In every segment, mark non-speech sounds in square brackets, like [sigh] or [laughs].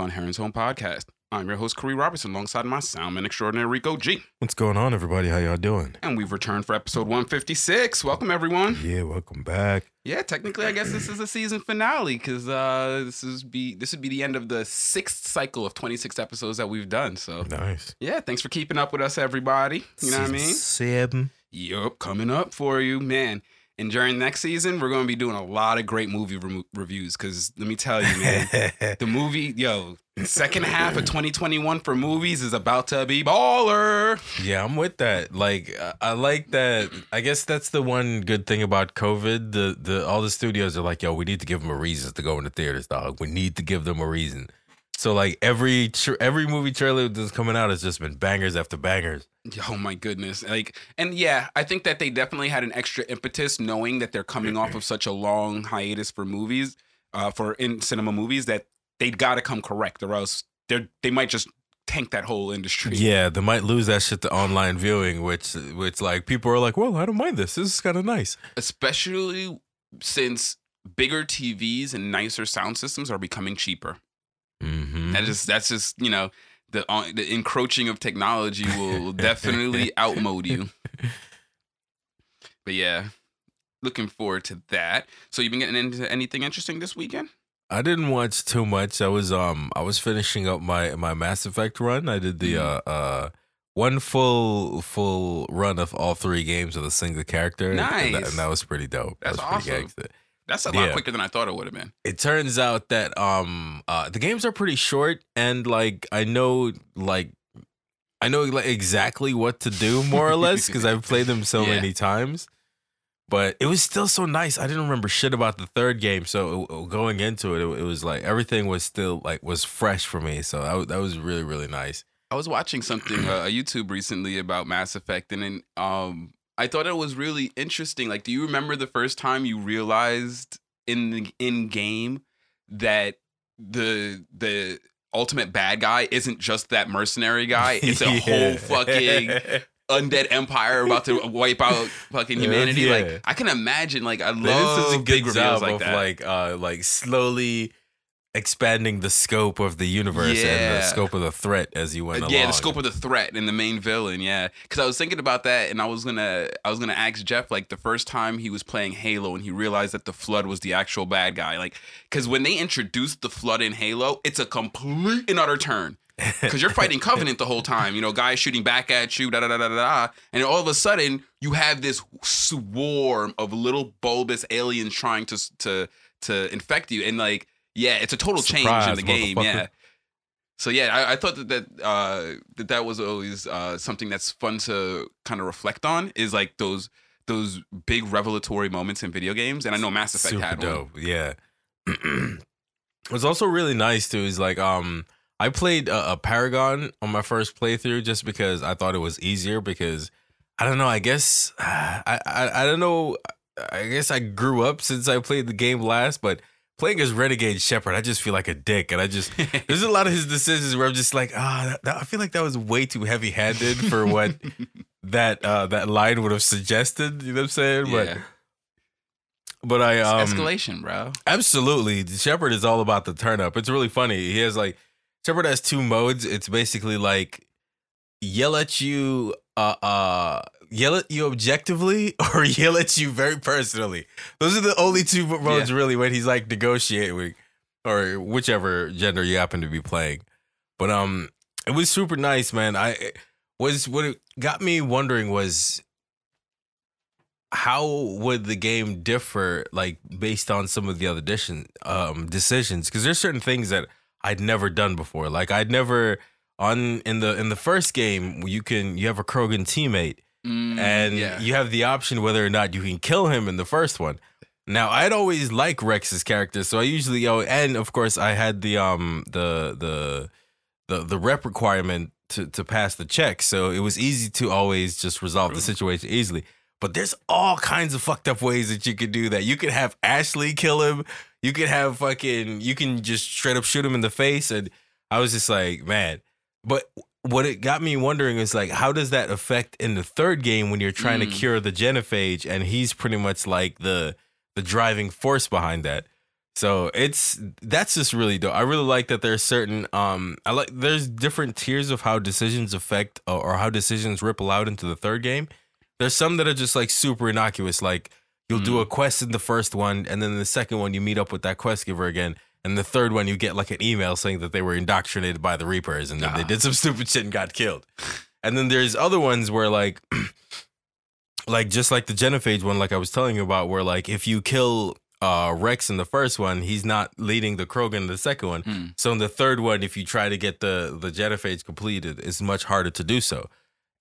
on Heron's Home Podcast. I'm your host, Corey Robertson, alongside my soundman extraordinary Rico G. What's going on, everybody? How y'all doing? And we've returned for episode 156. Welcome, everyone. Yeah, welcome back. Yeah, technically, I guess this is a season finale because uh, this is be this would be the end of the sixth cycle of 26 episodes that we've done. So, Nice. yeah, thanks for keeping up with us, everybody. You know what I mean? Seven. Yup, coming up for you, man. And during next season, we're going to be doing a lot of great movie remo reviews because let me tell you, man, [laughs] the movie, yo, second half of 2021 for movies is about to be baller. yeah, I'm with that. Like, I- I like that. I guess that's the one good thing about COVID. The the all the studios are like, yo, we need to give them a reason to go into theaters, dog. We need to give them a reason. So like every tr- every movie trailer that's coming out has just been bangers after bangers. Oh my goodness. Like, and yeah, I think that they definitely had an extra impetus knowing that they're coming off of such a long hiatus for movies, uh, for in cinema movies that they got to come correct or else they're, they might just tank that whole industry. Yeah, they might lose that shit to online viewing, which which like people are like, well, I don't mind this. This is kind of nice. especially since bigger TVs and nicer sound systems are becoming cheaper. Mm-hmm. That just that's just you know the uh, the encroaching of technology will [laughs] definitely [laughs] outmode you. But yeah, looking forward to that. So you've been getting into anything interesting this weekend? I didn't watch too much. I was um I was finishing up my my Mass Effect run. I did the Mhm. uh uh one full full run of all three games with a single character. and that- Nice. and that, was pretty dope. That's that was pretty awesome. gangsta. That's a lot Yeah. quicker than I thought it would have been. It turns out that um uh the games are pretty short and like I know like I know like exactly what to do more or less because I've played them so [laughs] Yeah. many times. But it was still so nice. I didn't remember shit about the third game, so uh, going into it, it, it was like everything was still like was fresh for me. So that, was- that was really really nice. I was watching something uh, a YouTube recently about Mass Effect, and then um, I thought it was really interesting. Like, do you remember the first time you realized in the in game that the the ultimate bad guy isn't just that mercenary guy? [laughs] It's a whole fucking undead empire about to [laughs] wipe out fucking humanity. yeah. Like, I can imagine. Like, I They did such love a big good reveals like of that. like uh like slowly expanding the scope of the universe and the scope of the threat as you went Uh, along. yeah, the scope of the threat and the main villain. Yeah, because I was thinking about that, and I was gonna, I was gonna ask Jeff like the first time he was playing Halo, and he realized that the Flood was the actual bad guy. Like, because when they introduced the Flood in Halo, it's a complete and utter turn. [laughs] Because you're fighting Covenant the whole time, you know, guys shooting back at you, da da da da da, da, and all of a sudden you have this swarm of little bulbous aliens trying to to to infect you, and like, yeah, it's a total change in the game. Yeah. So yeah, I, I thought that that uh, that that was always uh, something that's fun to kind of reflect on. Is like those those big revelatory moments in video games, and I know Mass Effect Super had one. dope. Yeah. [clears throat] What's also really nice too is like um I played a, a Paragon on my first playthrough just because I thought it was easier because I don't know I guess [sighs] I I, I don't know I guess I grew up since I played the game last but playing as Renegade Shepard I just feel like a dick and I just [laughs] there's a lot of his decisions where I'm just like ah that, that- I feel like that was way too heavy handed for what [laughs] that uh that line would have suggested you know what I'm saying yeah, but but I um escalation, bro. Absolutely. Shepard is all about the turn up. It's really funny. He has like Shepard has two modes. It's basically like yell at you uh uh yell at you objectively [laughs] or yell at you very personally. Those are the only two modes really when he's like negotiating or whichever gender you happen to be playing. But um it was super nice, man. I was what it got me wondering was how would the game differ like based on some of the other edition um decisions because there's certain things that I'd never done before like I'd never on in the in the first game you can you have a Krogan teammate Mm, and yeah. you have the option whether or not you can kill him in the first one now I'd always like Rex's character so I usually oh and of course I had the um the the the the rep requirement to to pass the check so it was easy to always just resolve the situation easily but there's all kinds of fucked up ways that you could do that. You could have Ashley kill him. You could have fucking. You can just straight up shoot him in the face. And I was just like, man, but what it got me wondering is like, how does that affect in the third game when you're trying to Mm. cure the genophage, and he's pretty much like the the driving force behind that. So it's that's just really dope. I really like that there's certain um I like there's different tiers of how decisions affect or, or how decisions ripple out into the third game. There's some that are just like super innocuous, like you'll do Mm. a quest in the first one, and then the second one you meet up with that quest giver again. And the third one, you get like an email saying that they were indoctrinated by the Reapers and then they Ah. did some [laughs] stupid shit and got killed. And then there's other ones where like, [clears throat] like just like the Genophage one, like I was telling you about, where like if you kill uh Rex in the first one, he's not leading the Krogan in the second one. Hmm. So in the third one, if you try to get the the Genophage completed, it's much harder to do so.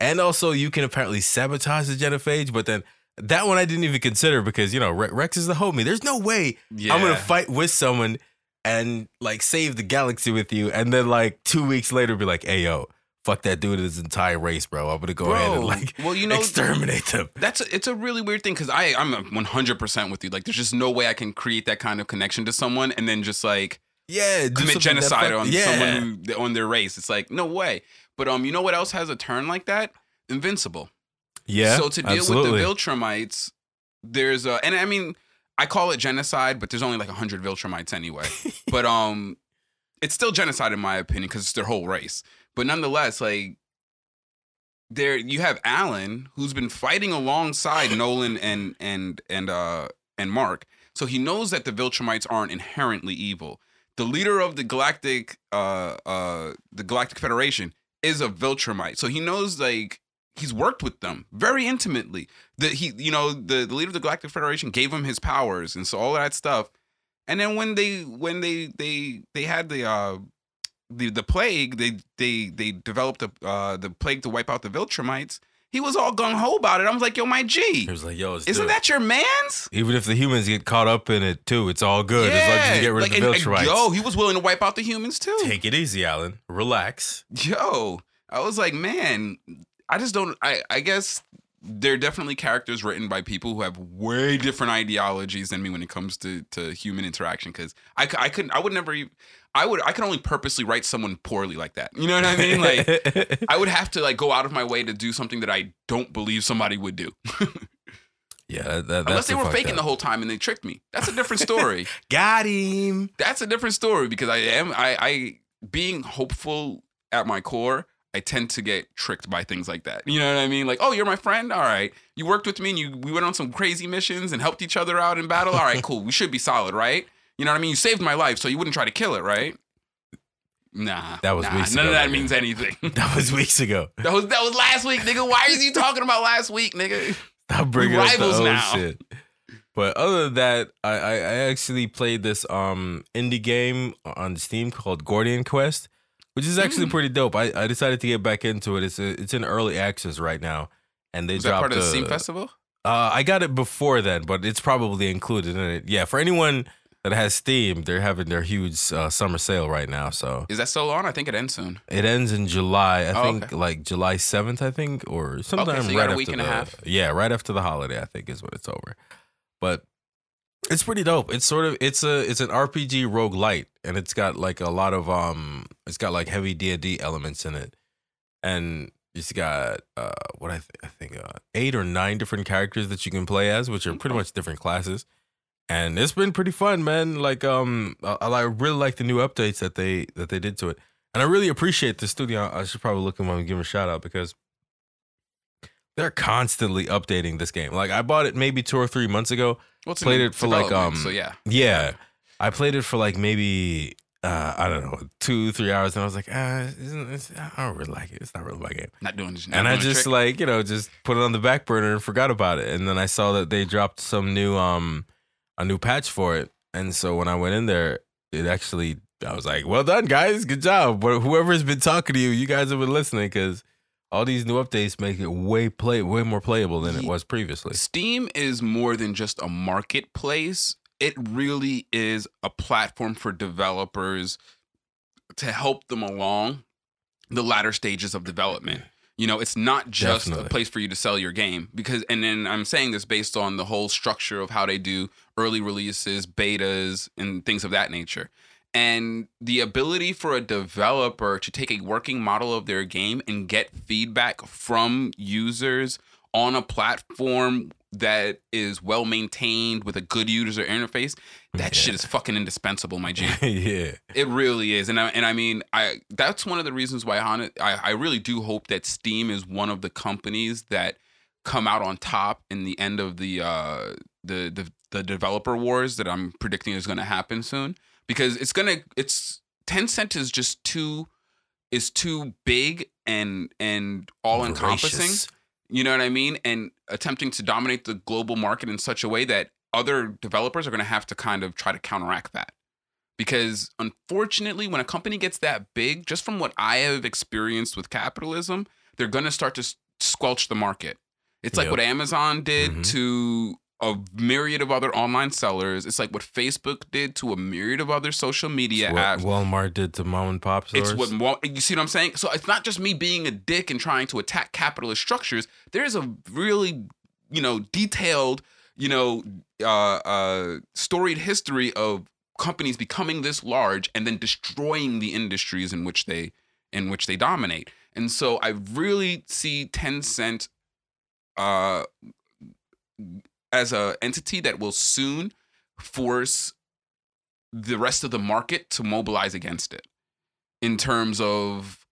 And also, you can apparently sabotage the Genophage, but then that one I didn't even consider because you know Rex is the homie. There's no way Yeah. I'm gonna fight with someone and like save the galaxy with you, and then like two weeks later be like, "Hey yo, fuck that dude and his entire race, bro. I'm gonna go ahead and like well, you know, exterminate them." That's a, it's a really weird thing because I I'm 100 percent with you. Like, there's just no way I can create that kind of connection to someone and then just like Yeah, commit genocide fuck- on yeah. someone who, on their race. It's like no way. But um, you know what else has a turn like that? Invincible. Yeah, So to deal absolutely. with the Viltrumites, there's a and I mean I call it genocide, but there's only like hundred Viltrumites anyway. [laughs] but um, it's still genocide in my opinion because it's their whole race. But nonetheless, like there you have Alan who's been fighting alongside Nolan [laughs] and and and uh and Mark, so he knows that the Viltrumites aren't inherently evil. The leader of the Galactic uh uh the Galactic Federation is a Viltrumite, so he knows like he's worked with them very intimately. That he you know the, the leader of the Galactic Federation gave him his powers and so all that stuff. And then when they when they they they had the uh the the plague, they they they developed the uh the plague to wipe out the Viltrumites. He was all gung ho about it. I was like, yo, my G, He was like, "Yo, isn't do it." that your man's? even if the humans get caught up in it too? It's all good as long as you get rid like, of the and- and, Viltrumites. Yo, he was willing to wipe out the humans too. Take it easy, Alan. Relax. Yo, I was like, man, I just don't. I I guess there are definitely characters written by people who have way different ideologies than me when it comes to to human interaction. Because I I couldn't I would never even I would I could only purposely write someone poorly like that. You know what I mean? Like [laughs] I would have to like go out of my way to do something that I don't believe somebody would do. [laughs] yeah, that, that, Unless they the were faking up. the whole time and they tricked me. That's a different story. [laughs] Got him. that's a different story because I am I, I being hopeful at my core, I tend to get tricked by things like that. You know what I mean? Like, oh, you're my friend. All right, you worked with me and you we went on some crazy missions and helped each other out in battle. All right, [laughs] cool. We should be solid, right? You know what I mean? You saved my life, so you wouldn't try to kill it, right? Nah, That was nah, weeks none ago, of that nigga. means anything. [laughs] That was weeks ago. that was that was last week, nigga. Why is you talking about last week, nigga? Stop bringing up the rivals now. shit. But other than that, I, I I actually played this um indie game on Steam called Gordian Quest, which is actually Mm. pretty dope. I, I decided to get back into it. It's it's in early access right now, and they Is that dropped part of the Steam Festival? Uh, I got it before then, but it's probably included in it. Yeah, for anyone that has Steam, they're having their huge uh, summer sale right now. So Is that still on? I think it ends soon. it ends in July. I Oh, think okay. like July seventh. I think or sometime so you right a after week and the a half. yeah, right after the holiday. I think is when it's over. But it's pretty dope. It's sort of it's a it's an RPG rogue light, and it's got like a lot of um, it's got like heavy D and D elements in it, and it's got uh what I, th- I think uh, eight or nine different characters that you can play as, which are pretty much different classes. And it's been pretty fun, man. Like um, I, I really like the new updates that they that they did to it, and I really appreciate the studio. I should probably look them up and give them a shout out because they're constantly updating this game. Like I bought it maybe two or three months ago. Well, Played it for, like, um, So yeah, Yeah, I played it for like maybe uh, I don't know two three hours, and I was like, ah, isn't this, I don't really like it. It's not really my game. not doing. This. Not and I doing the just like you know just put it on the back burner and forgot about it. And then I saw that they dropped some new um a new patch for it, and so when I went in there, it actually I was like, well done guys, good job. But whoever's been talking to you, you guys have been listening because. All these new updates make it way play way more playable than it was previously. Steam is more than just a marketplace. It really is a platform for developers to help them along the latter stages of development. Mm-hmm. You know, it's not just Definitely. a place for you to sell your game because, and then I'm saying this based on the whole structure of how they do early releases, betas, and things of that nature. And the ability for a developer to take a working model of their game and get feedback from users on a platform that is well maintained with a good user interface, that shit is fucking indispensable, my G. [laughs] yeah. It really is, and I, and I mean, I that's one of the reasons why Hana, I I really do hope that Steam is one of the companies that come out on top in the end of the uh the the, the developer wars that I'm predicting is going to happen soon because it's gonna it's Tencent is just too is too big and and all encompassing. You know what I mean? And attempting to dominate the global market in such a way that other developers are going to have to kind of try to counteract that. Because unfortunately, when a company gets that big, just from what I have experienced with capitalism, they're going to start to squelch the market. It's like Yep. what Amazon did Mhm. to a myriad of other online sellers. It's like what Facebook did to a myriad of other social media what apps. Walmart did to mom and pop stores. It's what Wal- you see what I'm saying. So it's not just me being a dick and trying to attack capitalist structures. There's a really, you know, detailed, you know, uh, uh, storied history of companies becoming this large and then destroying the industries in which they in which they dominate. And so I really see Tencent uh, as a entity that will soon force the rest of the market to mobilize against it in terms of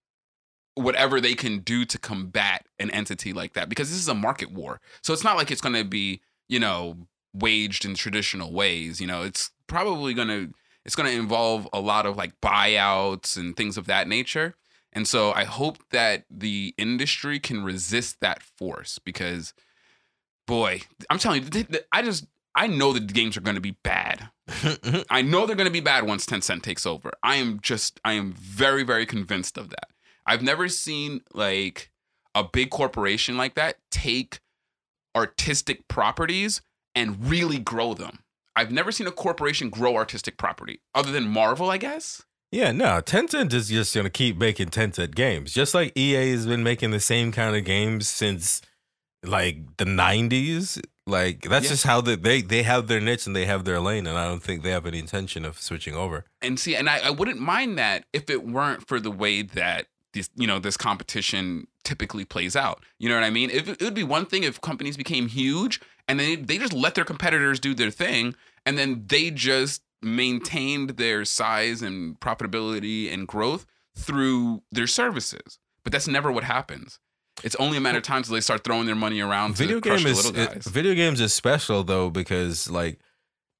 whatever they can do to combat an entity like that because this is a market war. So it's not like it's going to be, you know, waged in traditional ways, you know, it's probably going to it's going to involve a lot of like buyouts and things of that nature. And so I hope that the industry can resist that force because boy, I'm telling you, th- th- I just I know that the games are going to be bad. [laughs] I know they're going to be bad once Tencent takes over. I am just, I am very, very convinced of that. I've never seen like a big corporation like that take artistic properties and really grow them. I've never seen a corporation grow artistic property other than Marvel, I guess. Yeah, no, Tencent is just gonna keep making Tencent games, just like EA has been making the same kind of games since like the '90s. Like that's Yeah. just how they, they they have their niche and they have their lane, and I don't think they have any intention of switching over. and see and I, I wouldn't mind that if it weren't for the way that this you know this competition typically plays out you know what i mean if, it would be one thing if companies became huge and then they just let their competitors do their thing and then they just maintained their size and profitability and growth through their services but that's never what happens it's only a matter of time till they start throwing their money around to Video crush game is little it- guys video games is special though because like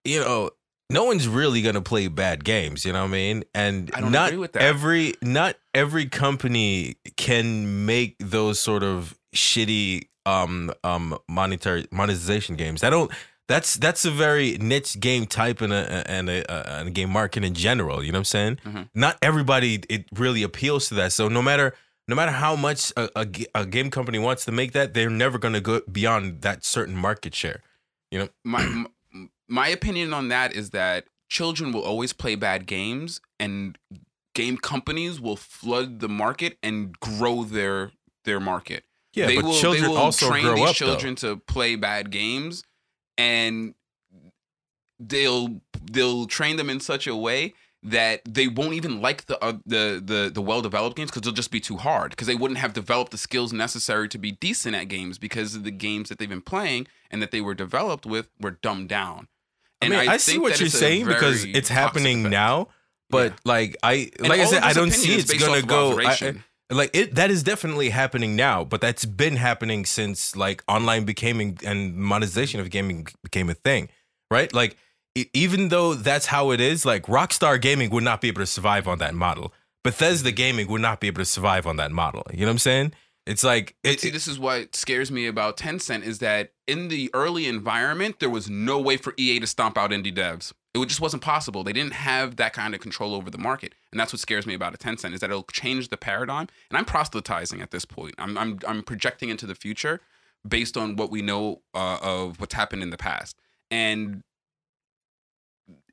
you know no one's really gonna play bad games. You know what I mean? And I not agree with that. every not every company can make those sort of shitty um um monetary monetization games. I don't. That's that's a very niche game type and a and a, game market in general. You know what I'm saying? Mhm. Not everybody it really appeals to that. So no matter no matter how much a, a, a game company wants to make that, they're never going to go beyond that certain market share. You know? My my opinion on that is that children will always play bad games and game companies will flood the market and grow their their market. Yeah, they but will, children they will also train grow these up. children to play bad games and they'll they'll train them in such a way that they won't even like the uh, the the the well developed games because they'll just be too hard because they wouldn't have developed the skills necessary to be decent at games because of the games that they've been playing and that they were developed with were dumbed down. I mean, I, see think what you're saying because it's happening effect. now. But Yeah. like I And like I said, I don't see it's gonna go. I, like it that is definitely happening now, but that's been happening since like online became and monetization of gaming became a thing, right? Like even though that's how it is, like Rockstar Gaming would not be able to survive on that model. Bethesda Gaming would not be able to survive on that model. You know what I'm saying? It's like it, See, this is what scares me about Tencent is that in the early environment, there was no way for EA to stomp out indie devs. It just wasn't possible. They didn't have that kind of control over the market, and that's what scares me about a Tencent is that it'll change the paradigm. And I'm proselytizing at this point. I'm I'm I'm projecting into the future based on what we know uh, of what's happened in the past, and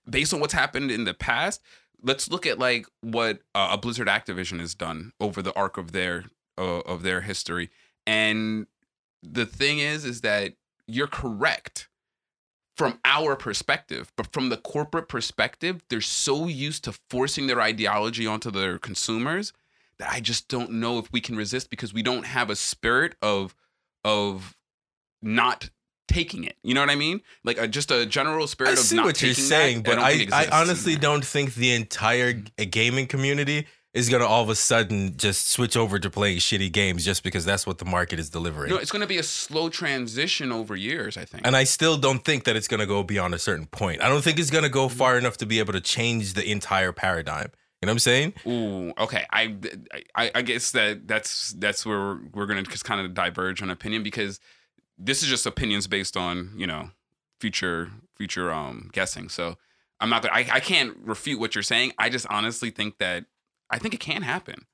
based on what's happened in the past, let's look at like what uh, Blizzard Activision has done over the arc of their uh, of their history. And the thing is, is that you're correct. from our perspective, but from the corporate perspective, they're so used to forcing their ideology onto their consumers that I just don't know if we can resist because we don't have a spirit of of not taking it. You know what I mean? Like a, just a general spirit I of see not what you're saying, that, but don't I, I honestly don't think the entire gaming community is gonna all of a sudden just switch over to playing shitty games just because that's what the market is delivering. No, it's going to be a slow transition over years. I think. and I still don't think that it's gonna go beyond a certain point. I don't think it's gonna Mm-hmm. go far enough to be able to change the entire paradigm. You know what I'm saying? Ooh, okay. I, I I guess that that's that's where we're, we're gonna just kind of diverge on opinion because this is just opinions based on you know future future um guessing. So I'm not gonna I, I can't refute what you're saying. I just honestly think that I think it can happen.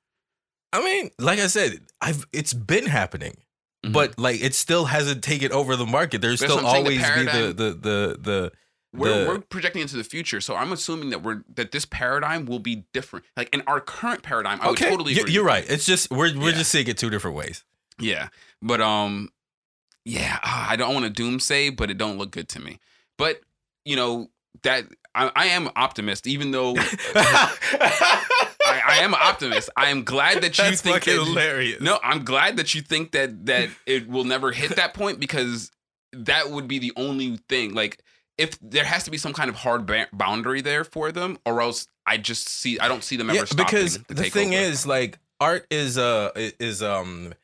I mean, like I said, I've it's been happening. Mhm. But like it still hasn't taken over the market. There's That's still what the always be the the the the we're, the- we're projecting into the future, so I'm assuming that we're that this paradigm will be different. Like in our current paradigm, I would totally agree. You're right. It's just we're we're Yeah. just seeing it two different ways. Yeah, but um, yeah, ah, I don't want to doomsay, but it don't look good to me. But you know that I, I am optimist, even though [laughs] I, I am an optimist. I am glad that you That's think that, hilarious. No, I'm glad that you think that that it will never hit that point because that would be the only thing. Like if there has to be some kind of hard ba- boundary there for them, or else I just see I don't see them ever yeah, stopping. because to the thing over. is like art is uh is um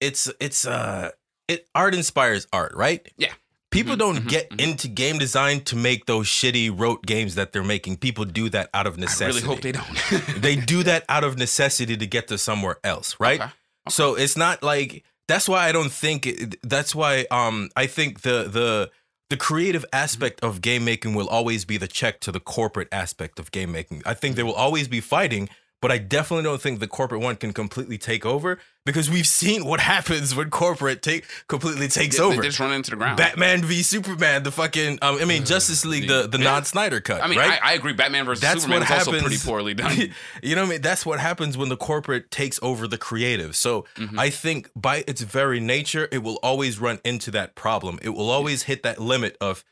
it's it's uh it art inspires art, right? Yeah. People Mhm, don't mhm, get mhm. into game design to make those shitty rote games that they're making. People do that out of necessity. I really hope they don't. [laughs] they do [laughs] that out of necessity to get to somewhere else, right? Okay. So it's not like that's why I don't think it, that's why um I think the the the creative aspect of game making will always be the check to the corporate aspect of game making. I think they will always be fighting, but I definitely don't think the corporate one can completely take over because we've seen what happens when corporate take completely takes They- they over. just run into the ground. Batman v Superman, the fucking um, I mean Justice League, the the Yeah. non Snyder cut. I mean, right? I, I agree. Batman versus That's Superman what is also happens. pretty poorly [laughs] done. you know what I mean? That's what happens when the corporate takes over the creative. So Mhm. I think by its very nature, it will always run into that problem. It will always hit that limit of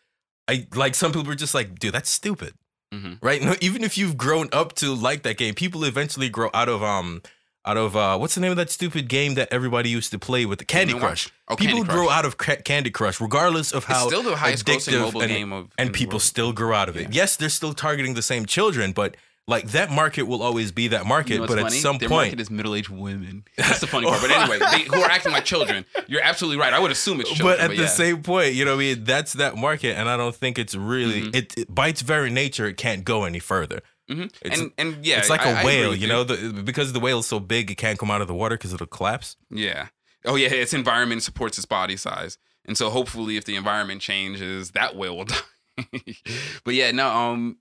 I like some people are just like, dude, that's stupid. Mhm. Right? No, even if you've grown up to like that game, people eventually grow out of um out of uh what's the name of that stupid game that everybody used to play with the Candy You know what? Crush. Oh, people Candy grow Crush. out of Ca- Candy Crush regardless of It's how still the highest grossing mobile and- game of and people world. still grow out of it. Yeah. Yes, they're still targeting the same children, but like that market will always be that market. You know but funny? at some point, Their point, market is middle-aged women. That's the funny part. But anyway, they, who are acting like children. You're absolutely right. I would assume it's children. but at the yeah. same point, you know, what I mean, that's that market, and I don't think it's really Mhm. it, it by its very nature, it can't go any further. Mhm. it's- and and yeah, it's like a a whale, you know, the, because the whale is so big, it can't come out of the water because it'll collapse. Yeah. Oh yeah, its environment supports its body size, and so hopefully, if the environment changes, that whale will die. [laughs] but yeah, no, um,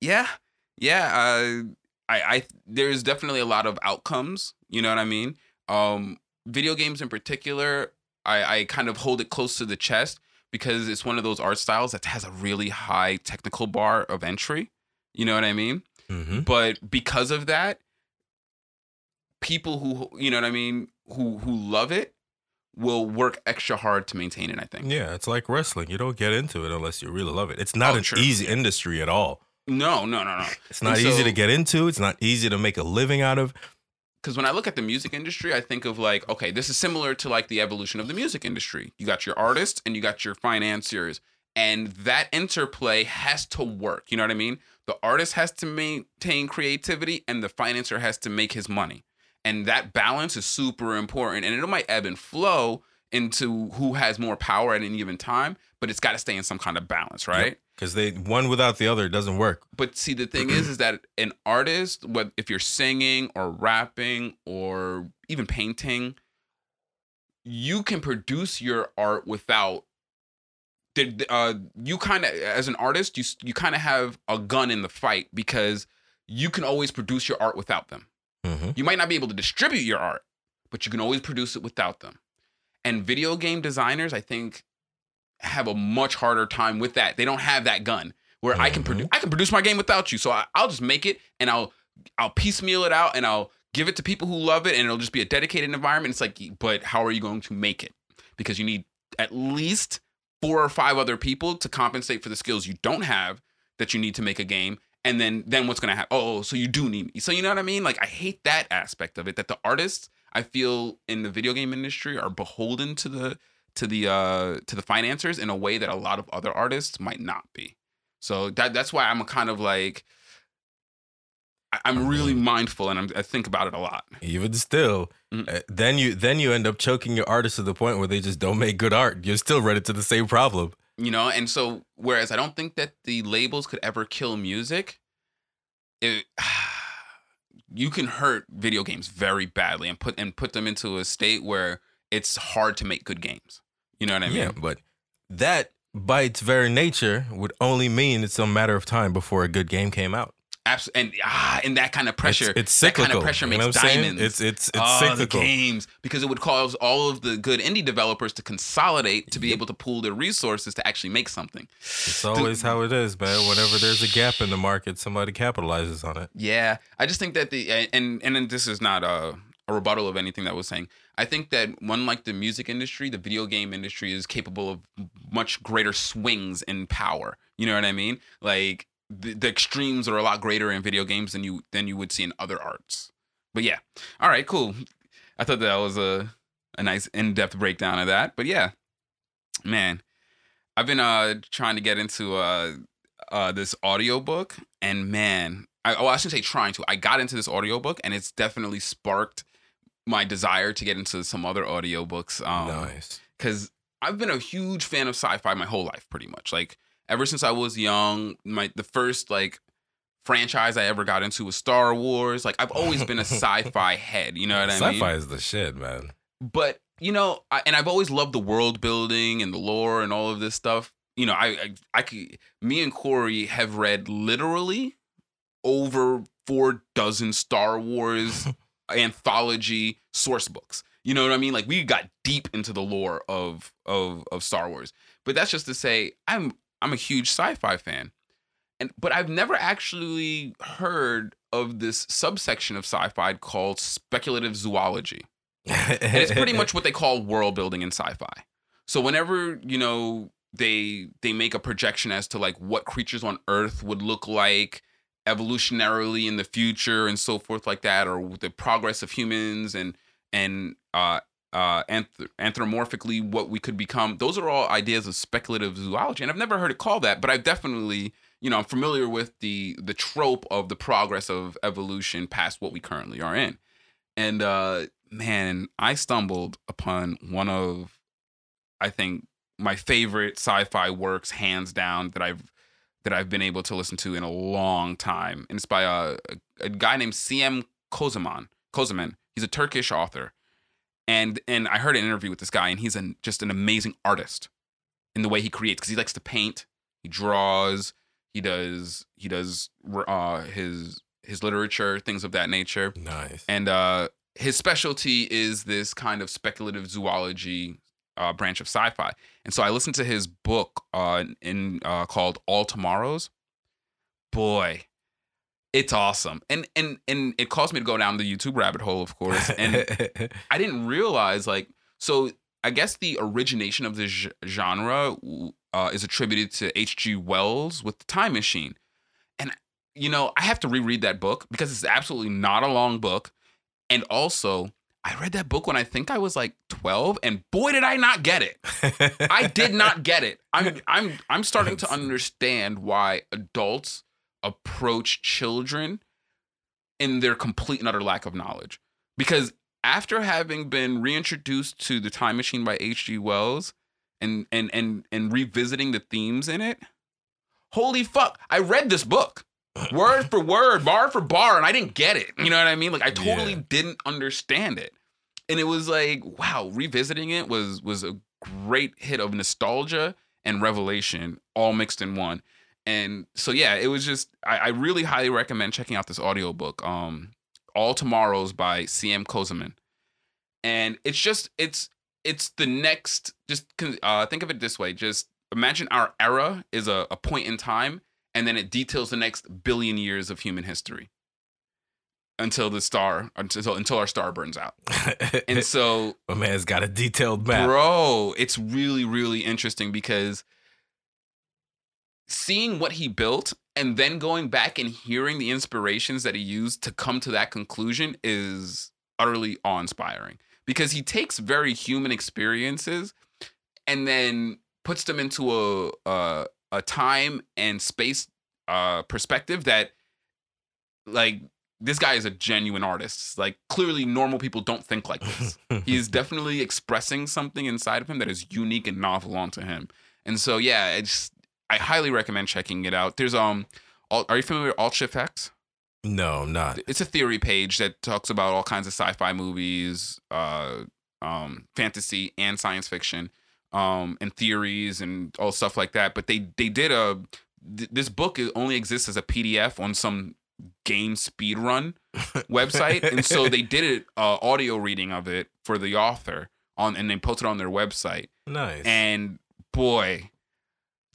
yeah, yeah. Uh, I, I, there's definitely a lot of outcomes. You know what I mean? Um, video games in particular, I, I kind of hold it close to the chest because it's one of those art styles that has a really high technical bar of entry. You know what I mean? Mm-hmm. but because of that people who you know what i mean who who love it will work extra hard to maintain it i think Yeah, it's like wrestling. You don't get into it unless you really love it. It's not Oh, an true. easy industry at all. No no no no. [laughs] It's not And easy so- to get into. It's not easy to make a living out of. because when i look at the music industry i think of like okay this is similar to like the evolution of the music industry. You got your artists and you got your financiers and that interplay has to work. You know what i mean? The artist has to maintain creativity and the financier has to make his money. And that balance is super important and it might ebb and flow into who has more power at any given time but it's got to stay in some kind of balance right Because they one without the other doesn't work. but see the thing is is that an artist if you're singing or rapping or even painting you can produce your art without the- uh, you kind of as an artist you you kind of have a gun in the fight because you can always produce your art without them Mm-hmm. you might not be able to distribute your art, but you can always produce it without them. And video game designers, I think, have a much harder time with that. They don't have that gun where I can produce. Mm-hmm. I can produce my game without you, so I, I'll just make it and I'll I'll piecemeal it out and I'll give it to people who love it, and it'll just be a dedicated environment. It's like, but how are you going to make it? Because you need at least four or five other people to compensate for the skills you don't have that you need to make a game and then then what's gonna happen oh so you do need me so you know what i mean like i hate that aspect of it that the artists i feel in the video game industry are beholden to the to the uh to the financiers in a way that a lot of other artists might not be so that that's why i'm kind of like i'm really mindful and I'm, i think about it a lot Even still, Mhm. uh, then you then you end up choking your artists to the point where they just don't make good art. You're still running to the same problem. you know and so whereas i don't think that the labels could ever kill music it [sighs] you can hurt video games very badly and put and put them into a state where it's hard to make good games you know what i mean Yeah, but that by its very nature would only mean it's a matter of time before a good game came out. Abs- and ah and that kind of pressure It's, it's that kind of pressure you know makes I'm saying? diamonds It's it's it's oh, the cyclical. games because it would cause all of the good indie developers to consolidate to be able to pool their resources to actually make something It's always how it is, man. Whenever there's a gap in the market, somebody capitalizes on it. Yeah, I just think that the and and then this is not a a rebuttal of anything that was saying. I think that unlike the music industry, the video game industry is capable of much greater swings in power. You know what I mean? Like the, the extremes are a lot greater in video games than you than you would see in other arts. But yeah, all right, cool. I thought that was a a nice in depth breakdown of that. But yeah, man, I've been uh trying to get into uh uh this audiobook and man I, oh, I shouldn't say trying to. I got into this audiobook and it's definitely sparked my desire to get into some other audiobooks. Um, nice. because I've been a huge fan of sci-fi my whole life, pretty much. Like ever since I was young, my the first like franchise I ever got into was Star Wars. Like I've always been a [laughs] sci-fi head. You know what I mean? Sci-fi is the shit, man. but you know, I, and I've always loved the world building and the lore and all of this stuff. You know, I, I, I could, me and Corey have read literally over four dozen Star Wars [laughs] anthology source books. You know what I mean? Like we got deep into the lore of of of Star Wars. But that's just to say, I'm I'm a huge sci-fi fan, and but I've never actually heard of this subsection of sci-fi called speculative zoology and it's pretty much what they call world building in sci-fi. So whenever you know they they make a projection as to like what creatures on Earth would look like evolutionarily in the future and so forth like that, or the progress of humans and and uh uh anth- anthropomorphically what we could become. Those are all ideas of speculative zoology, and I've never heard it called that, but I've definitely you know I'm familiar with the the trope of the progress of evolution past what we currently are in. And uh man, I stumbled upon one of I think my favorite sci-fi works hands down that I've that I've been able to listen to in a long time. And it's by a, a, a guy named CM Kosemen. Kosemen. He's a Turkish author. And and I heard an interview with this guy and he's an, just an amazing artist in the way he creates cuz he likes to paint, he draws, he does he does uh his his literature, things of that nature nice. and uh, his specialty is this kind of speculative zoology uh, branch of sci-fi. And so I listened to his book uh, in uh, called All Tomorrows. Boy, it's awesome, and and and it caused me to go down the YouTube rabbit hole, of course. And [laughs] I didn't realize like so. I guess the origination of this genre uh, is attributed to H.G. Wells with the Time Machine, and you know I have to reread that book because it's absolutely not a long book, and also I read that book when I think I was like twelve, and boy did I not get it. I did not [laughs] get it. I'm I'm I'm starting to understand why adults approach children in their complete and utter lack of knowledge. Because after having been reintroduced to the time machine by H.G. Wells and and and and revisiting the themes in it, holy fuck, I read this book. Word for word, bar for bar, and I didn't get it. You know what I mean? Like I totally Yeah. didn't understand it. And it was like, wow, revisiting it was was a great hit of nostalgia and revelation all mixed in one. And so yeah, it was just I, I really highly recommend checking out this audiobook. Um All Tomorrows by CM Kosemen. And it's just it's it's the next just uh think of it this way, just imagine our era is a, a point in time and then it details the next billion years of human history. until the star until until our star burns out. [laughs] And so My man's got a detailed map. Bro, it's really, really interesting because seeing what he built and then going back and hearing the inspirations that he used to come to that conclusion is utterly awe inspiring because he takes very human experiences and then puts them into a, a, a time and space uh, perspective that, like, this guy is a genuine artist. Like, clearly, normal people don't think like this he is [laughs] definitely expressing something inside of him that is unique and novel onto him. And so yeah, it's I highly recommend checking it out. There's um all, are you familiar with Alt Shift X? no, I'm not. It's a theory page that talks about all kinds of sci-fi movies, uh um fantasy and science fiction, um and theories and all stuff like that. But they they did a th- this book is- only exists as a PDF on some game speed run [laughs] website and so they [laughs] did it uh, audio reading of it for the author on and they posted it on their website nice. and boy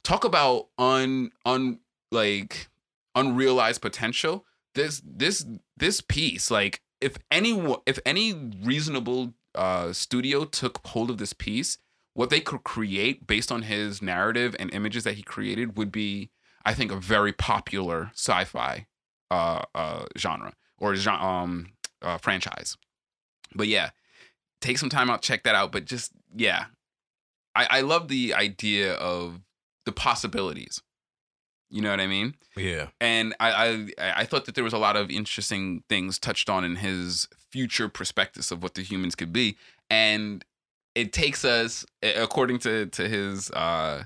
talk about un un like unrealized potential this this this piece like if any if any reasonable uh studio took hold of this piece what they could create based on his narrative and images that he created would be i think a very popular sci-fi uh uh genre or um uh franchise but yeah take some time out check that out but just yeah I, I love the idea of the possibilities. You know what I mean? yeah. And I, I I thought that there was a lot of interesting things touched on in his future prospectus of what the humans could be. And it takes us, according to to his uh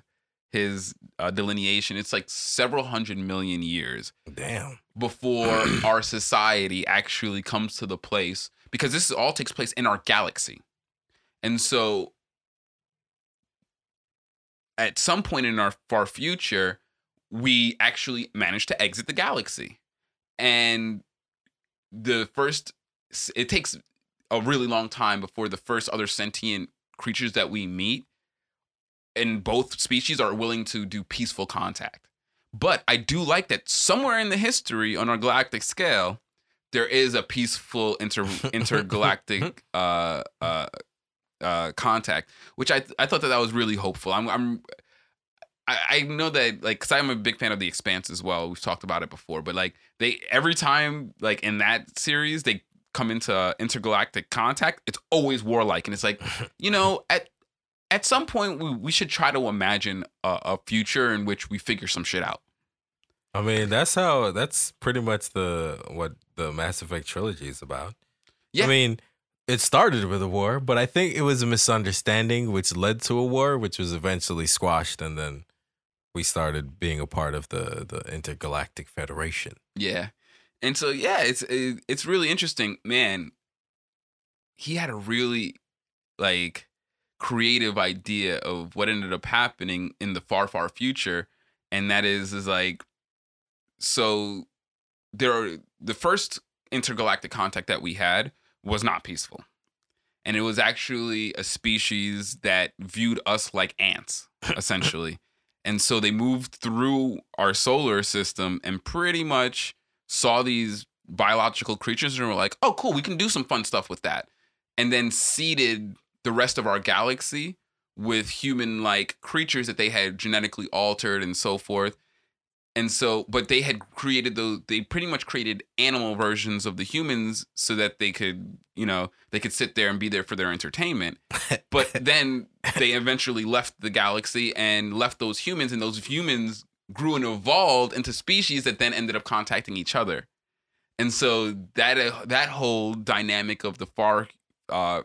his uh, delineation, it's like several hundred million years Damn. before [clears throat] our society actually comes to the place because this all takes place in our galaxy. And so at some point in our far future, we actually manage to exit the galaxy. And the first it takes a really long time before the first other sentient creatures that we meet in both species are willing to do peaceful contact. But I do like that somewhere in the history on our galactic scale, there is a peaceful inter [laughs] intergalactic uh, uh, uh, contact, which I I thought that that was really hopeful. I'm I'm I, I know that like because I'm a big fan of the Expanse as well. We've talked about it before, but like they every time like in that series they come into intergalactic contact, it's always warlike, and it's like [laughs] you know at at some point we, we should try to imagine a, a future in which we figure some shit out. I mean, that's how. That's pretty much the what the Mass Effect trilogy is about. Yeah. I mean, it started with a war, but I think it was a misunderstanding which led to a war, which was eventually squashed, and then we started being a part of the the intergalactic federation. Yeah. And so yeah, it's it's really interesting, man. He had a really like creative idea of what ended up happening in the far far future and that is is like so there are the first intergalactic contact that we had was not peaceful. And it was actually a species that viewed us like ants [laughs] essentially. and so they moved through our solar system and pretty much saw these biological creatures and were like, oh, cool, we can do some fun stuff with that. And then seeded the rest of our galaxy with human like creatures that they had genetically altered and so forth. And so, but they had created those, they pretty much created animal versions of the humans so that they could, you know, they could sit there and be there for their entertainment. [laughs] But then they eventually left the galaxy and left those humans, and those humans grew and evolved into species that then ended up contacting each other. And so that uh, that whole dynamic of the far uh,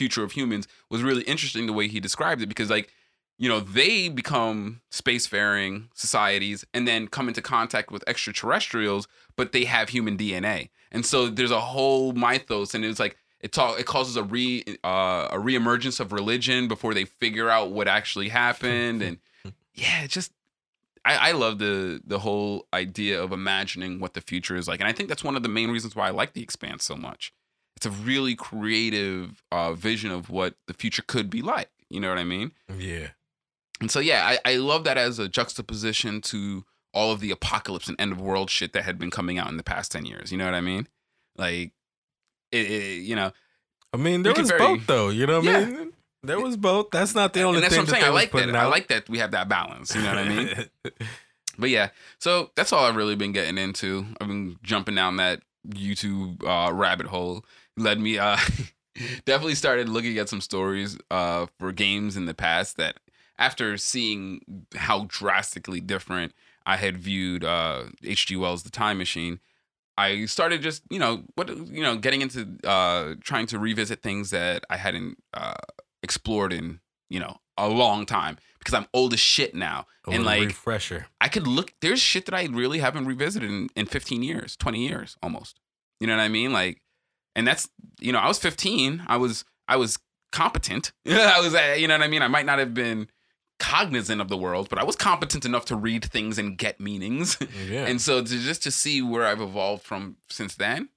future of humans was really interesting the way he described it because like you know they become spacefaring societies and then come into contact with extraterrestrials but they have human DNA and so there's a whole mythos and it's like it talk it causes a re uh, a reemergence of religion before they figure out what actually happened and [laughs] yeah just I, I love the the whole idea of imagining what the future is like and I think that's one of the main reasons why I like the expanse so much it's a really creative uh, vision of what the future could be like you know what I mean Yeah. and so yeah, I, I love that as a juxtaposition to all of the apocalypse and end of world shit that had been coming out in the past 10 years. You know what I mean? Like, it, it you know, I mean, there was very- both though. You know what Yeah. I mean? There was both. That's not the only and that's thing what I'm that saying. I like that. putting I like that we have that balance. You know what I mean? [laughs] But yeah, so that's all I've really been getting into. I've been jumping down that YouTube uh, rabbit hole. Led me uh, [laughs] definitely started looking at some stories uh, for games in the past that after seeing how drastically different I had viewed uh, H.G. Wells' The Time Machine, I started just you know what you know getting into uh, trying to revisit things that I hadn't uh, explored in you know a long time because I'm old as shit now A and like refresher. I could look. There's shit that I really haven't revisited in, in 15 years, 20 years almost. You know what I mean? Like, and that's you know, I was 15. I was I was competent. [laughs] I was, uh, you know what I mean? I might not have been cognizant of the world, but I was competent enough to read things and get meanings. [laughs] Yeah. and so to just to see where I've evolved from since then,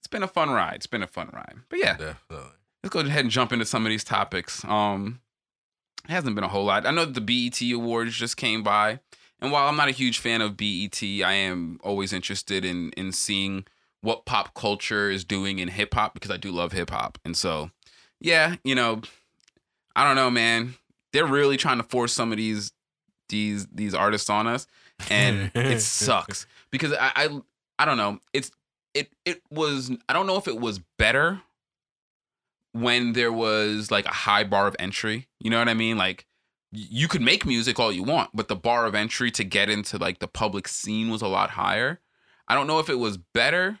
it's been a fun ride. It's been a fun ride. But yeah, Definitely. Let's go ahead and jump into some of these topics. Um, it hasn't been a whole lot. I know the BET Awards just came by, and while I'm not a huge fan of BET, I am always interested in in seeing what pop culture is doing in hip hop because I do love hip hop, and so yeah, you know, I don't know, man. They're really trying to force some of these these these artists on us, and it [laughs] sucks because I, I I don't know. It's it it was I don't know if it was better when there was like a high bar of entry. You know what I mean? Like you could make music all you want, but the bar of entry to get into like the public scene was a lot higher. I don't know if it was better,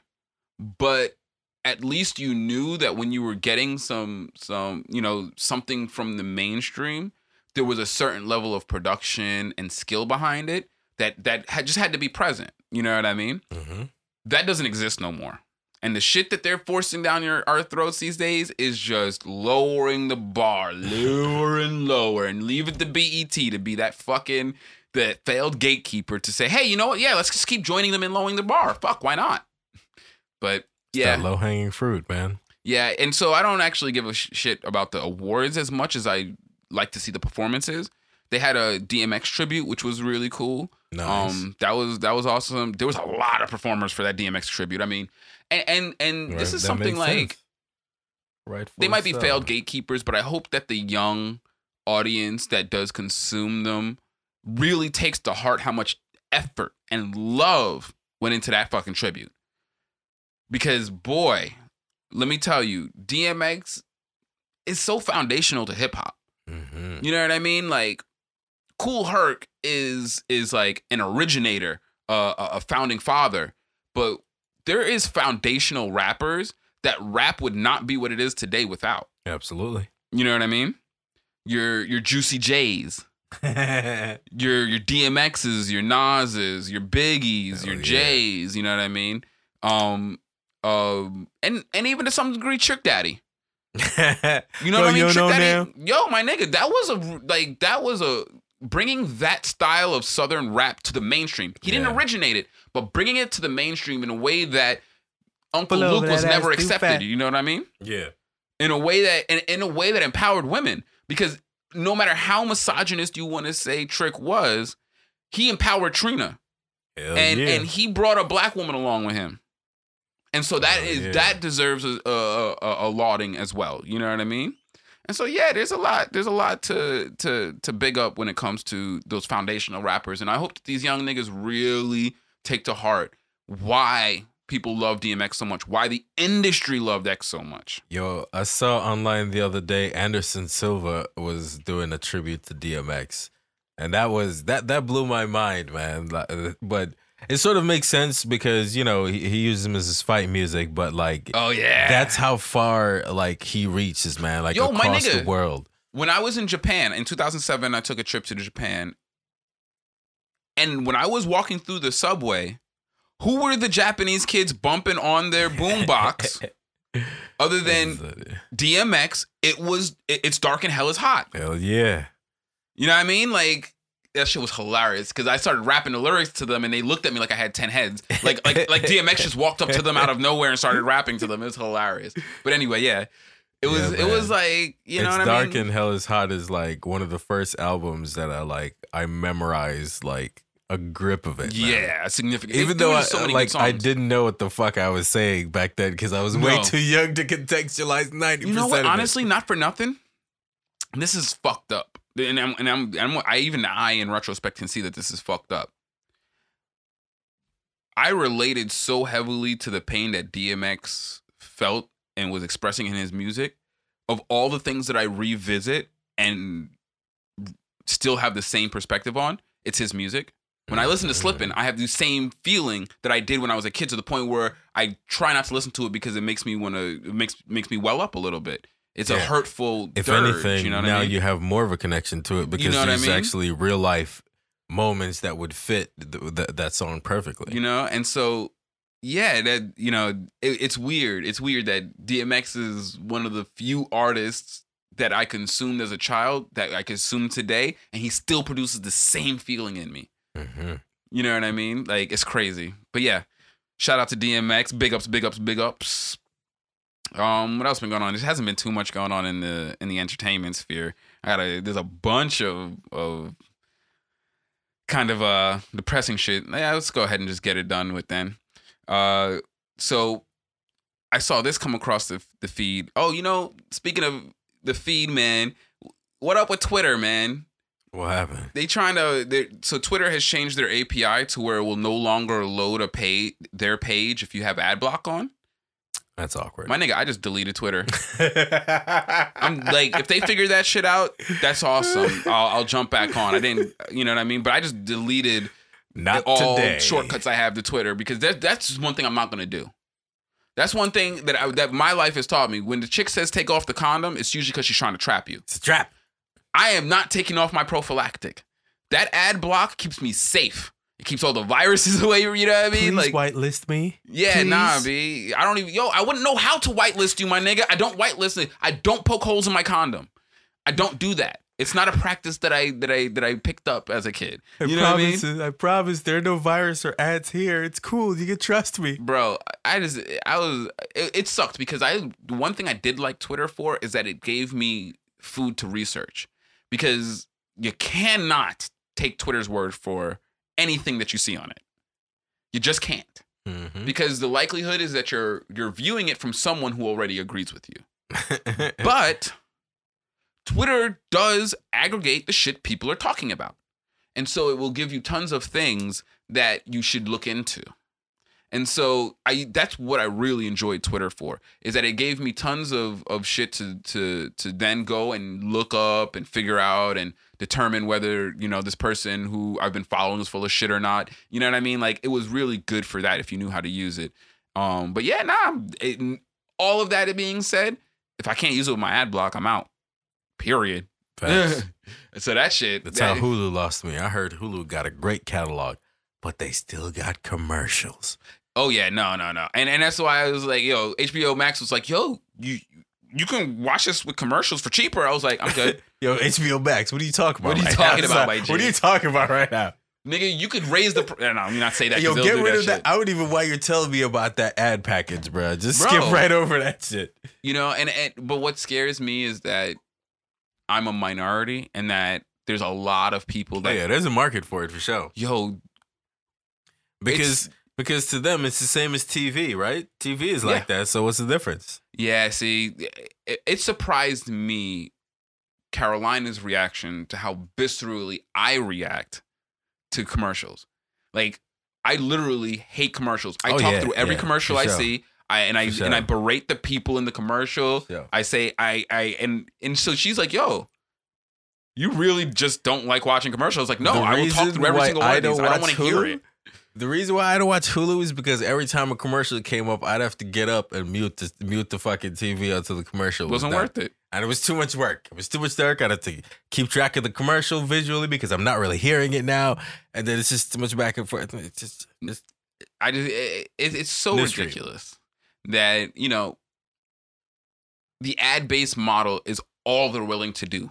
but at least you knew that when you were getting some some, you know, something from the mainstream, there was a certain level of production and skill behind it that that had just had to be present. You know what I mean? hmm that doesn't exist no more. And the shit that they're forcing down your our throats these days is just lowering the bar, [laughs] lower and lower, and leave it to BET to be that fucking that failed gatekeeper to say, hey, you know what? Yeah, let's just keep joining them and lowering the bar. Fuck, why not? But yeah, low hanging fruit, man. yeah, and so I don't actually give a sh- shit about the awards as much as I like to see the performances. They had a DMX tribute, which was really cool. Nice. Um, that was that was awesome. There was a lot of performers for that DMX tribute. I mean, and and, and this is that something like sense. Right. they might be failed gatekeepers, but I hope that the young audience that does consume them really takes to heart how much effort and love went into that fucking tribute. Because boy, let me tell you, DMX is so foundational to hip hop. hmm You know what I mean? Like Kool Herc is is like an originator, uh, a founding father, but there is foundational rappers that rap would not be what it is today without. Absolutely. You know what I mean? Your your Juicy J's, [laughs] your your DMX's, your Nas's, your Biggies, Hell your yeah. J's. You know what I mean? Um, um, and and even to some degree, Trick Daddy. [laughs] You know Bro, what I mean? Trick Daddy, yo, my nigga, that was a like that was a bringing that style of southern rap to the mainstream. He didn't Yeah. originate it, but bringing it to the mainstream in a way that Uncle Pull over Luke was never accepted. fat. You know what I mean? yeah. In a way that in, in a way that empowered women because no matter how misogynist you want to say Trick was, he empowered Trina Hell and yeah. and he brought a black woman along with him, and so that Oh, is yeah. that deserves a, a, a, a lauding as well. You know what I mean? And so yeah, there's a lot there's a lot to to to big up when it comes to those foundational rappers, and I hope that these young niggas really take to heart why people love DMX so much, why the industry loved X so much. Yo, I saw online the other day Anderson Silva was doing a tribute to DMX. And that was that that blew my mind, man. But it sort of makes sense because, you know, he, he used him as his fight music, but like Oh yeah, that's how far like he reaches, man, like Yo, my across the world. when I was in Japan in 2007, I took a trip to Japan. And when I was walking through the subway, who were the Japanese kids bumping on their boombox [laughs] other than DMX? It was it- it's dark and hell is hot. Hell yeah. You know what I mean? Like that shit was hilarious because I started rapping the lyrics to them and they looked at me like I had ten heads. Like like like DMX just walked up to them out of nowhere and started rapping to them. It was hilarious. But anyway, yeah. It was Yeah, it was like you know it's what dark mean? and hell is hot is like one of the first albums that I like I memorized like a grip of it. man. Yeah, significant. Even They though I, so like I didn't know what the fuck I was saying back then because I was way No. too young to contextualize ninety You know what? It. Honestly, not for nothing. This is fucked up, and I'm, and I'm, and I'm I even I in retrospect can see that this is fucked up. I related so heavily to the pain that DMX felt and was expressing in his music. Of all the things that I revisit and still have the same perspective on, it's his music. When I listen to mm-hmm. Slippin', I have the same feeling that I did when I was a kid to the point where I try not to listen to it because it makes me want to makes makes me well up a little bit. It's a hurtful if dirge, anything, you know what now I mean? you have more of a connection to it because know what I there's mean? actually real life moments that would fit th- th- that song perfectly. you know? And so yeah that you know it, it's weird. It's weird that dmx is one of the few artists that i consumed as a child that i consume today and he still produces the same feeling in me. Hmm you know what i mean? Like it's crazy. But yeah shout out to dmx big ups big ups big ups um what else been going on there hasn't been too much going on in the in the entertainment sphere i got a there's a bunch of of kind of uh depressing shit. Yeah, let's go ahead and just get it done with then. Uh so I saw this come across the the feed. Oh, you know, speaking of the feed, man, what up with Twitter, man? What happened? They trying to so Twitter has changed their API to where it will no longer load a page their page if you have ad block on. That's awkward. My nigga, I just deleted Twitter. [laughs] I'm like, if they figure that shit out, that's awesome. I'll, I'll jump back on. I didn't, you know what I mean? But I just deleted Not all today. shortcuts I have to Twitter because that, that's just one thing I'm not gonna do. That's one thing that I, that my life has taught me. When the chick says take off the condom, it's usually because she's trying to trap you. It's a trap. I am not taking off my prophylactic. That ad block keeps me safe. It keeps all the viruses [laughs] away. You know what I mean? Please like, whitelist me. yeah, nah, please. b. I don't even. Yo, I wouldn't know how to whitelist you, my nigga. I don't whitelist it. I don't poke holes in my condom. I don't do that. It's not a practice that I that I that I picked up as a kid. I You know what I mean? promise. I promise. There are no virus or ads here. It's cool. You can trust me. bro i just i was it, it sucked because i the one thing i did like twitter for is that it gave me food to research because you cannot take twitter's word for anything that you see on it you just can't Mhm. because the likelihood is that you're you're viewing it from someone who already agrees with you [laughs] but Twitter does aggregate the shit people are talking about. And so it will give you tons of things that you should look into. And so I that's what I really enjoyed Twitter for is that it gave me tons of of shit to to to then go and look up and figure out and determine whether, you know, this person who I've been following is full of shit or not. You know what I mean? Like it was really good for that if you knew how to use it. Um but yeah, nah, it, all of that being said, if I can't use it with my ad block, I'm out. Period. [laughs] So that shit. That's that- how Hulu lost me. I heard Hulu got a great catalog, but they still got commercials. Oh yeah, no, no, no. And and that's why I was like, yo, HBO Max was like, yo, you you can watch this with commercials for cheaper. I was like, I'm good. [laughs] Yo, HBO Max, what are you talking about? What are you right talking now? about, [laughs] G? What are you talking about right now? Nigga, you could raise the. Pr- no, let me not say that. Yo, get rid that of that. shit. I would even why you're telling me about that ad package, bro. Just Bro. skip right over that shit. You know, and, and but what scares me is that I'm a minority, and that there's a lot of people Oh, that yeah, there's a market for it for sure. yo Because because to them it's the same as TV, right? TV is like that. So what's the difference? Yeah, see, it, it surprised me Carolina's reaction to how viscerally I react to commercials. Like, I literally hate commercials. I Oh, talk yeah, through every yeah, commercial I sure. see. I and I For and I berate the people in the commercial. sure. I say I I and and so she's like, "Yo, you really just don't like watching commercials?" Like, no, The I will talk through every single one I of these. I don't want to hear it. The reason why I don't watch Hulu is because every time a commercial came up, I'd have to get up and mute the mute the fucking TV until the commercial was wasn't done. worth it. And it was too much work. It was too much work. I had to keep track of the commercial visually because I'm not really hearing it now. And then it's just too much back and forth. It's just it's, I just it, it, it's so ridiculous that you know the ad based model is all they're willing to do.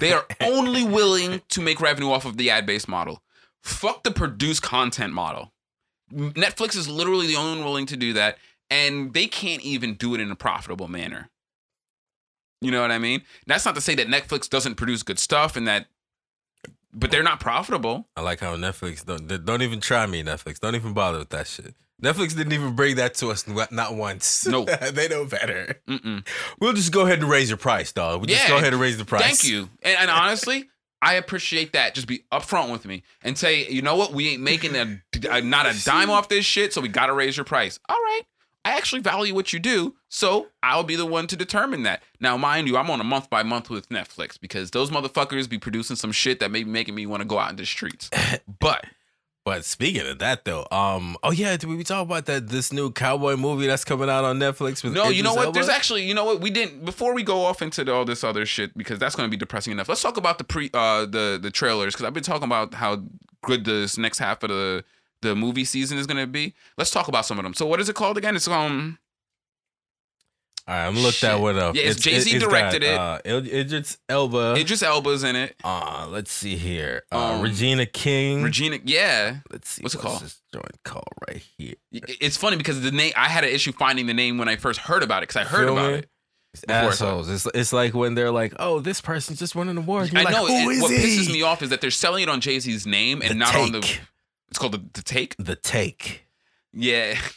They are [laughs] only willing to make revenue off of the ad based model. Fuck the produced content model. Netflix is literally the only one willing to do that, and they can't even do it in a profitable manner. You know what I mean? That's not to say that Netflix doesn't produce good stuff and that but they're not profitable. I like how Netflix don't don't even try me. Netflix don't even bother with that shit. Netflix didn't even bring that to us not once. Nope. [laughs] they know better. Mm-mm. We'll just go ahead and raise your price, dog. We just Yeah. go ahead and raise the price. Thank you. And, and honestly, I appreciate that. Just be upfront with me and say, you know what, we ain't making a, a not a dime off this shit, so we got to raise your price. All right. I actually value what you do, so I'll be the one to determine that. Now, mind you, I'm on a month by month with Netflix because those motherfuckers be producing some shit that may be making me want to go out in the streets. [laughs] But But speaking of that, though, um, oh yeah, did we talk about that this new cowboy movie that's coming out on Netflix? With no, you know what? Elba? There's actually, you know what? We didn't before we go off into the, all this other shit because that's going to be depressing enough. Let's talk about the pre, uh, the the trailers because I've been talking about how good this next half of the the movie season is going to be. Let's talk about some of them. So, what is it called again? It's um, All right, I'm gonna look that one up. Yeah, it's Jay-Z it's directed it. Uh, Idris Elba. Idris Elba's in it. uh, let's see here. Uh, Um, Regina King. Regina, yeah. let's see. what's it called? This joint called right here. It's funny because the name I had an issue finding the name when I first heard about it because I heard Feel about me? it. It's Before I saw assholes. It's, it's like when they're like, "Oh, this person just won an award." You're I like, know. Who it- is what he? pisses me off is that they're selling it on Jay Z's name and The not on the. It's called the, the take. The take. Yeah. [laughs]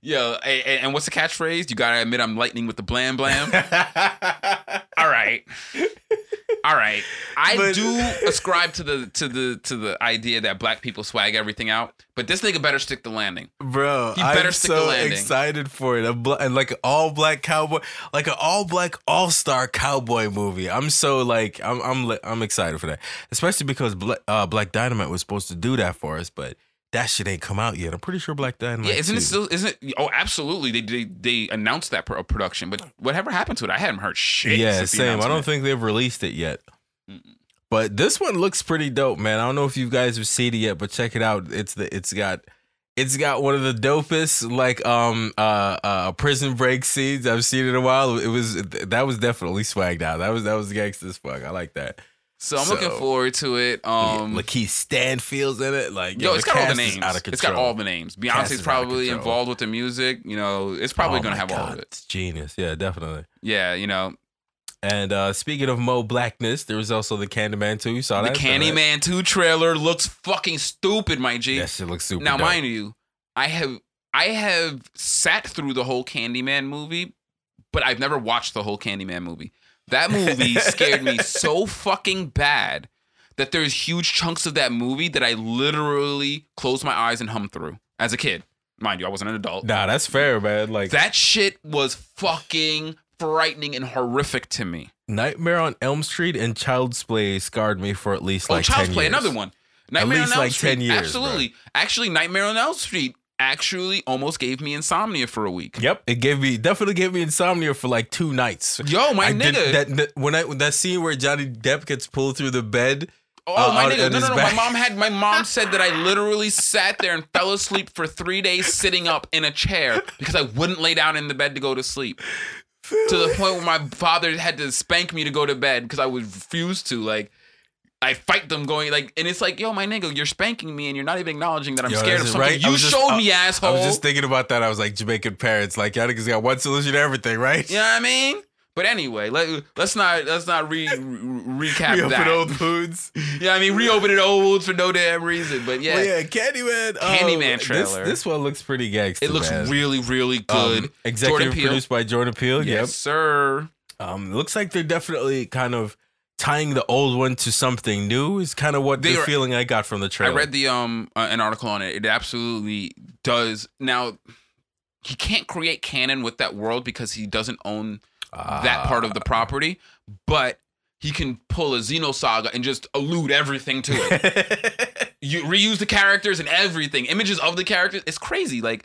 Yo, a- a- and what's the catchphrase? You gotta admit I'm lightning with the blam blam. [laughs] All right. All right. I But- do ascribe to the to the to the idea that black people swag everything out, but this nigga better stick the landing. Bro, He better I'm stick the so landing. excited for it. A and like an all black cowboy, like an all black all star cowboy movie. I'm so like I'm I'm I'm excited for that, especially because Bla- uh, Black Dynamite was supposed to do that for us, but that shit ain't come out yet. I'm pretty sure Black Dynamite. Yeah, isn't it still isn't it? Oh, absolutely. They they, they announced that pro- production, but whatever happened to it? I hadn't heard shit. Yeah, same. I don't think they've released it yet. Mm-mm. But this one looks pretty dope, man. I don't know if you guys have seen it yet, but check it out. It's the it's got it's got one of the dopest like um uh uh prison break scenes I've seen in a while. It was that was definitely swagged out. That was that was gangster as fuck. I like that. So I'm looking forward to it. Um, yeah, Lakeith Stanfield's in it. Like Yo, it's got all the names. Out of It's got all the names. Beyonce's is out of probably involved with the music. You know, it's probably Oh gonna have all God, of it. It's genius. Yeah, definitely. Yeah, you know, And uh speaking of Mo Blackness, there was also the Candyman 2. You saw the that? That? Candyman 2 trailer looks fucking stupid, my G. That shit looks super. now, dope. mind you, I have I have sat through the whole Candyman movie, but I've never watched the whole Candyman movie. That movie [laughs] scared me so fucking bad that there's huge chunks of that movie that I literally closed my eyes and hummed through as a kid. Mind you, I wasn't an adult. Nah, that's fair, man. Like That shit was fucking frightening and horrific to me. Nightmare on Elm Street and Child's Play scarred me for at least Oh, like Child's 10 Play, years. another one. Nightmare least on Elm like Street, 10 years, Absolutely. Actually, Nightmare on Elm Street actually almost gave me insomnia for a week. Yep, it gave me definitely gave me insomnia for like two nights. Yo, my I nigga. did that, that when I that scene where Johnny Depp gets pulled through the bed. Oh uh, my on- nigga! No, no, no. back. My mom had. My mom [laughs] said that I literally sat there and fell asleep for three days sitting up in a chair because I wouldn't lay down in the bed to go to sleep. To the point where my father had to spank me to go to bed because I would refuse to. Like, I fight them going like, and it's like, yo, my nigga, you're spanking me and you're not even acknowledging that I'm Yo, scared of something right. You just- showed I- me, asshole. I was just thinking about that. I was like Jamaican parents, like y'all niggas got one solution to everything, right? you know what I mean? But anyway, let, let's not let's not re, re- recap We open that. old foods. Yeah, I mean, reopening old wounds for no damn reason. But yeah, Well, yeah, Candyman. um, Candyman This, trailer. this one looks pretty gangster. it looks man. really, really good. Um, executive Jordan Peele. produced by Jordan Peele. yes, sir. Um, looks like they're definitely kind of tying the old one to something new. Is kind of what They the feeling I got from the trailer. I read the um uh, an article on it. It absolutely does. Now, he can't create canon with that world because he doesn't own that part of the property, but he can pull a Xenosaga and just allude everything to it. [laughs] you reuse the characters and everything, images of the characters. It's crazy. Like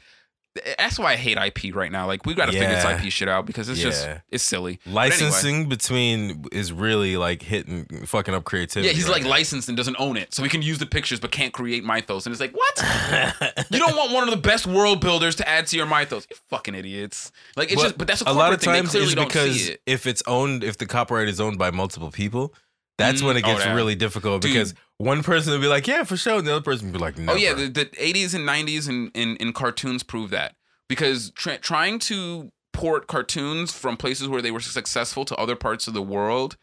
that's why I hate IP right now. Like we got to figure this IP shit out because it's just it's silly. But anyway. Licensing between is really like hitting, fucking up creativity. Yeah, he's right like licensed and doesn't own it, so he can use the pictures but can't create mythos. And it's like, what? [laughs] you don't want one of the best world builders to add to your mythos? You fucking idiots! Like it's But just, but that's a, a lot of thing. times they clearly is don't because it. if it's owned, if the copyright is owned by multiple people, that's when it Mm, oh, gets really difficult Dude. because one person will be like, "Yeah, for sure," and the other person will be like, "No." Oh yeah, the, the 80s and 90s in, in, in cartoons prove that because tra- trying to port cartoons from places where they were successful to other parts of the world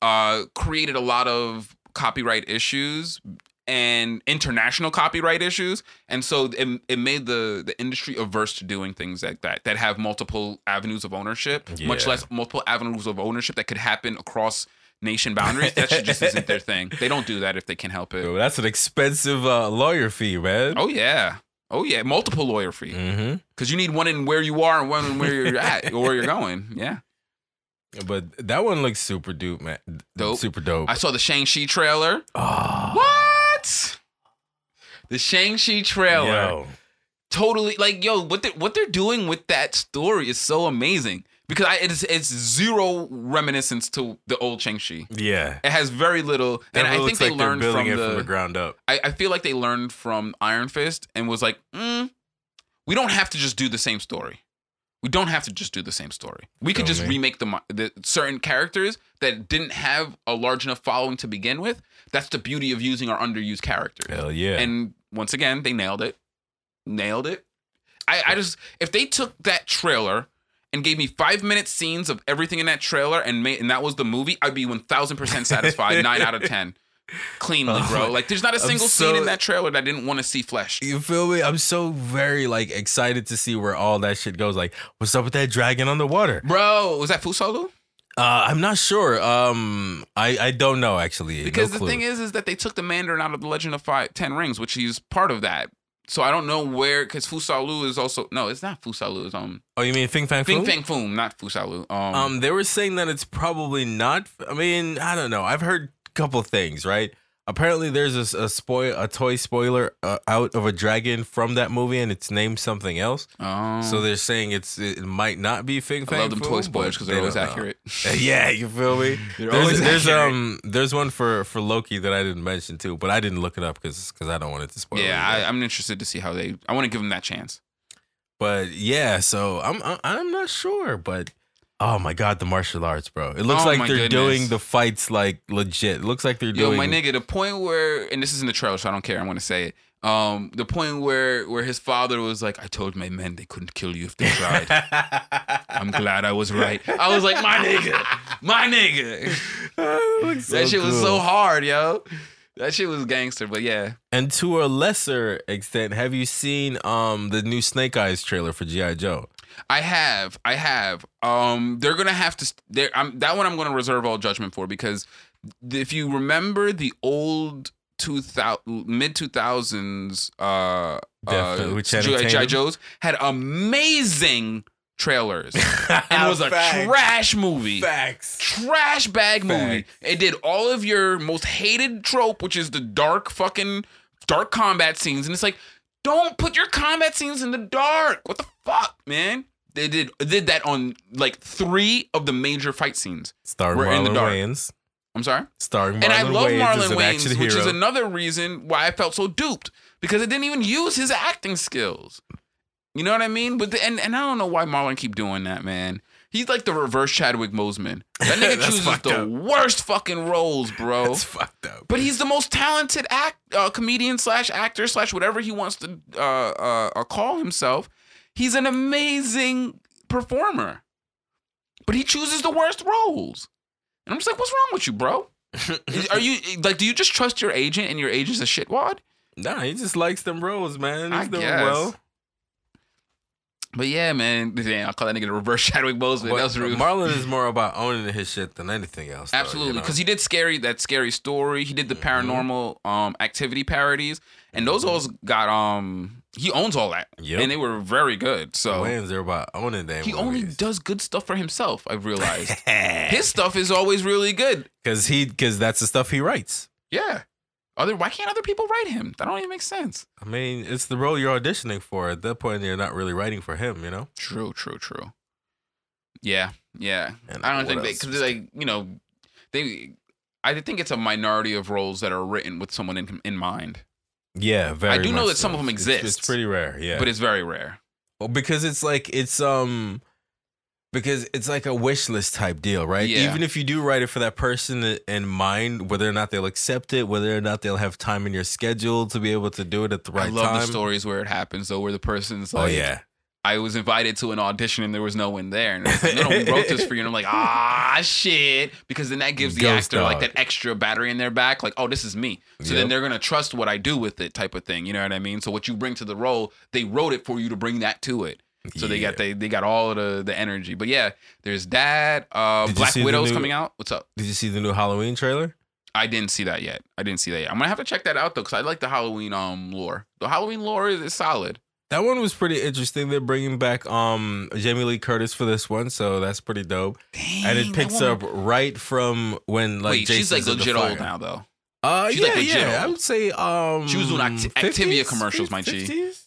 uh, created a lot of copyright issues and international copyright issues and so it, it made the the industry averse to doing things like that that have multiple avenues of ownership much less multiple avenues of ownership that could happen across nation boundaries that shit just [laughs] isn't their thing they don't do that if they can help it Yo, that's an expensive uh, lawyer fee, man. oh yeah oh yeah multiple lawyer fee Mm-hmm. because you need one in where you are and one in where you're at or where you're going yeah But that one looks super dope, man. Dope. Super dope. i saw the shang-chi trailer oh, what the shang-chi trailer yo. totally like yo what they what they're doing with that story is so amazing because I, it's it's zero reminiscence to the old Shang-Chi. Yeah. It has very little, and I think they like learned building from it the. from the ground up. I, I feel like they learned from Iron Fist and was like, mm, we don't have to just do the same story. We don't have to just do the same story. We could just remake the, the certain characters that didn't have a large enough following to begin with. That's the beauty of using our underused characters. Hell yeah. And once again, they nailed it. Nailed it. I, I just if they took that trailer and gave me five minute scenes of everything in that trailer and made and that was the movie, I'd be one thousand percent satisfied. [laughs] Nine out of ten. Cleanly, Oh bro. Like there's not a single so- scene in that trailer that I didn't want to see flesh. you feel me? I'm so very like excited to see where all that shit goes. Like, what's up with that dragon on the water? Bro, was that Fusalu? Uh, I'm not sure. Um, I I don't know actually. Because No the clue. thing is, is that they took the Mandarin out of the Legend of Five Ten Rings, which he's part of that. So I don't know where, because Fusalu is also no, it's not Fusalu. It's um oh, you mean Fing Fang Fing Foom? Fang Foom, not Fusalu. Um, Um, they were saying that it's probably not. I mean, I don't know. I've heard a couple things, right? Apparently, there's a, a spoil, a toy spoiler uh, out of a dragon from that movie, and it's named something else. um, So they're saying it's it might not be Fing I love them toy spoilers because they they're always accurate. [laughs] yeah, you feel me? [laughs] There's, there's um there's one for for Loki that I didn't mention too, but I didn't look it up because because I don't want it to spoil. yeah. I, I'm interested to see how they. I want to give them that chance. But yeah, so I'm- I'm not sure, but oh my god, the martial arts, bro! It looks Oh like my they're goodness. doing the fights like legit. It looks like they're doing Yo, doing. my nigga, the point where, and this is in the trailer, so I don't care. I'm gonna say it. Um, the point where where his father was like, "I told my men they couldn't kill you if they tried." [laughs] I'm glad I was right. I was like, "My nigga, my nigga." [laughs] that that shit was so hard, yo. That shit was gangster, but yeah. And to a lesser extent, have you seen um the new Snake Eyes trailer for GI Joe? I have, I have. Um, they're gonna have to. There, I'm that one. I'm gonna reserve all judgment for because if you remember the old two thousand mid two thousands, uh, uh, G.I. Joe's had amazing trailers [laughs] and was a Facts. trash movie. Facts. Trash bag movie. It did all of your most hated trope, which is the dark fucking dark combat scenes, and it's like, don't put your combat scenes in the dark. What the fuck, man? They did did that on like three of the major fight scenes. Starring We're in the Marlon dark. Wayans. I'm sorry. Starring Marlon and I love Wayans Marlon an Wayans, which is another reason why I felt so duped because it didn't even use his acting skills. You know what I mean? But the, and and I don't know why Marlon keep doing that, man. He's like the reverse Chadwick Boseman. That [laughs] nigga chooses the up. worst fucking roles, bro. That's fucked up. But he's the most talented act, uh, comedian slash actor slash whatever he wants to uh, uh, uh, call himself. He's an amazing performer, but he chooses the worst roles. And I'm just like, what's wrong with you, bro? [laughs] Are you like, do you just trust your agent and your agent's a shitwad? nah, he just likes them roles, man. He's I guess. well. But yeah, man, [laughs] damn, I'll call that nigga the reverse [laughs] Chadwick Boseman. But that was rude. Marlon is more about owning his shit than anything else. though, you Absolutely, know? because he did scary that scary story. He did the paranormal um activity parodies, and those all got um he owns all that, Yep. and they were very good. So Wayans are about owning them. he only does good stuff for himself. I've realized [laughs] his stuff is always really good. because he because that's the stuff he writes. Yeah. Other why can't other people write him? That don't even make sense. I mean, it's the role you're auditioning for. At that point, you're not really writing for him, you know. True, true, true. Yeah, yeah. And I don't think they because like you know they. I think it's a minority of roles that are written with someone in in mind, Yeah, very. I do know that some of them It's- exist. It's, pretty rare. Yeah, but it's very rare. Well, because it's like it's um because it's like a wish list type deal, right? Yeah. Even if you do write it for that person in mind, whether or not they'll accept it, whether or not they'll have time in your schedule to be able to do it at the right time. I love time. the stories where it happens though, where the person's like, Oh like, yeah, I was invited to an audition and there was no one there. And like, no, no, we wrote this for you. And I'm like, ah, shit. Because then that gives the Ghost actor like that extra battery in their back. Like, oh, this is me. So then they're going to trust what I do with it type of thing. You know what I mean? So what you bring to the role, they wrote it for you to bring that to it. So they got they, they got all of the, the energy. But yeah, there's that. Uh, Did you Black see the Widow's new- coming out. What's up? Did you see the new Halloween trailer? I didn't see that yet. I didn't see that yet. I'm gonna have to check that out though, because I like the Halloween um lore. The Halloween lore is, is solid. That one was pretty interesting. They're bringing back um Jamie Lee Curtis for this one, so that's pretty dope. Dang, and it picks up right from when like Wait, she's like Jason's in the legit old now though. Uh, She's, yeah, like, legit yeah. I would say um She was doing Acti- Activia 50s? commercials, my G. 50s?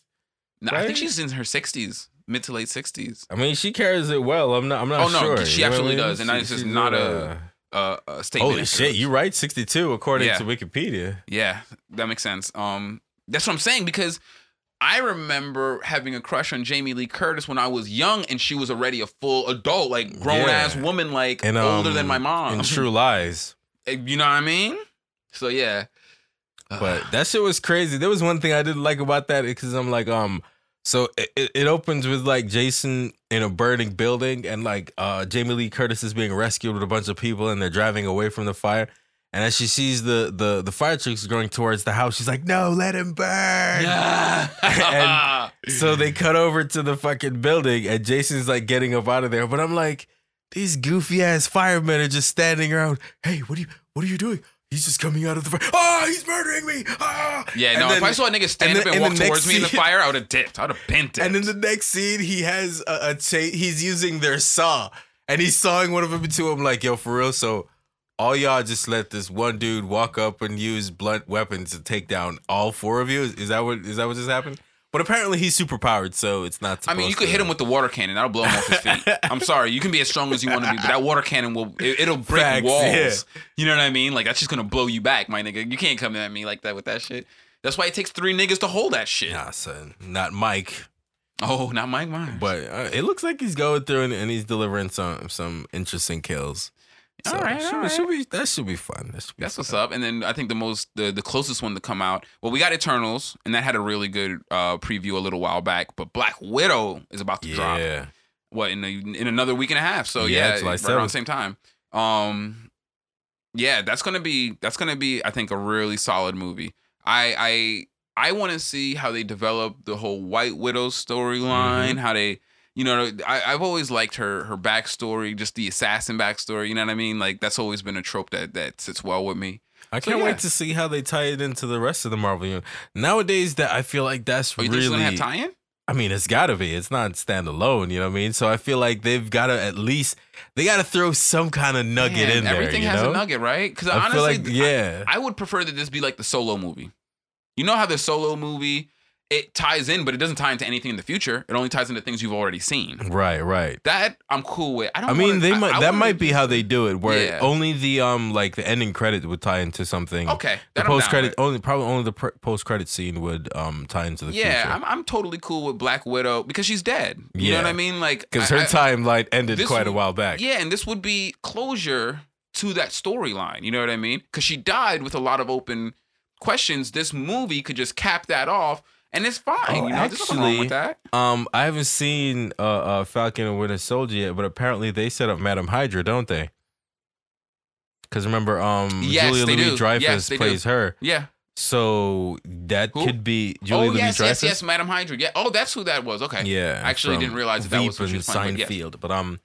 No, I think she's in her 60s, mid to late 60s. I mean, she carries it well. I'm not. I'm not Oh, no, sure. she you what I absolutely mean? does, and She- just not a- Uh, a statement. Holy shit! this. You right? 62 according Yeah. to Wikipedia. Yeah, that makes sense. Um, that's what I'm saying because I remember having a crush on Jamie Lee Curtis when I was young, and she was already a full adult, like grown ass woman, like And older um, than my mom. And [laughs] True Lies. you know what I mean? So yeah, But that shit was crazy. There was one thing I didn't like about that because I'm like, um, so it, it- opens with like Jason in a burning building and like uh Jamie Lee Curtis is being rescued with a bunch of people and they're driving away from the fire. And as she sees the the the fire trucks going towards the house, she's like, "No, let him burn!" yeah. [laughs] and [laughs] So they cut over to the fucking building, and Jason's like getting up out of there. But I'm like, these goofy ass firemen are just standing around. Hey, what are you? What are you doing? He's just coming out of the fire. Oh, he's murdering me! Ah! yeah, no. then- if I saw a nigga stand and up then- and and walk towards me in the fire, I would have dipped. I would have bent it. And in the next scene, he has a, a cha- he's using their saw, and he's sawing one of them into him. Like, yo, for real. So, all y'all just let this one dude walk up and use blunt weapons to take down all four of you. Is that what is that what just happened? But apparently, he's super powered, so it's not. I mean, you could to- hit him with the water cannon. That'll blow him off his feet. [laughs] I'm sorry. You can be as strong as you want to be, but that water cannon will it, will break Facts, walls. yeah. You know what I mean? Like that's just gonna blow you back, my nigga. You can't come at me like that with that shit. That's why it takes three niggas to hold that shit. Nah, son, not Mike. Oh, not Mike Myers. But uh, it looks like he's going through and, and he's delivering some some interesting kills. All right, should, all right. should be that should be fun. That should be That's fun. what's up. And then I think the most the, the closest one to come out. Well, we got Eternals, and that had a really good uh, preview a little while back. But Black Widow is about to drop. Yeah, What in a, in another week and a half? So Yeah, yeah, July right around the same time. Um, yeah, that's gonna be that's gonna be I think a really solid movie. I I I want to see how they develop the whole White Widow storyline. Mm-hmm. How they you know I, I've always liked her her backstory, just the assassin backstory. You know what I mean? Like that's always been a trope that that sits well with me. I So, can't yeah. wait to see how they tie it into the rest of the Marvel universe. Nowadays, that I feel like that's Oh, you really. think it's gonna have tie-in? I mean, it's got to be. It's not standalone. You know what I mean? So I feel like they've got to at least they got to throw some kind of nugget Man, in there. Everything has know? a nugget, right? Because honestly, like yeah. I would prefer that this be like the solo movie. You know how the solo movie it ties in, but it doesn't tie into anything in the future. It only ties into things you've already seen. right, right. That I'm cool with. I don't. I mean, wanna- they I- might I that might be how they do it, where Yeah. only the um like the ending credit would tie into something. Okay, The post credit only probably only the pr- post credit scene would um tie into the Yeah, future. I'm I'm totally cool with Black Widow because she's dead. You know what I mean? Like because her timeline ended quite a while back. Yeah, and this would be closure to that storyline. You know what I mean? Because she died with a lot of open questions. This movie could just cap that off, and it's fine. Oh, you know, there's nothing wrong with that. Um, I haven't seen uh, uh Falcon and Winter Soldier yet, but apparently they set up Madam Hydra, don't they? Because remember, um, Yes, Julia Louis. Dreyfus Yes, they do. plays her, Yeah. so that Who? could be Julia oh Louis yes, Dreyfus. yes, yes, Madam Hydra. Yeah. Oh, that's who that was. Okay. Yeah, I actually didn't realize that, that was what she was playing. But. Seinfeld, but um,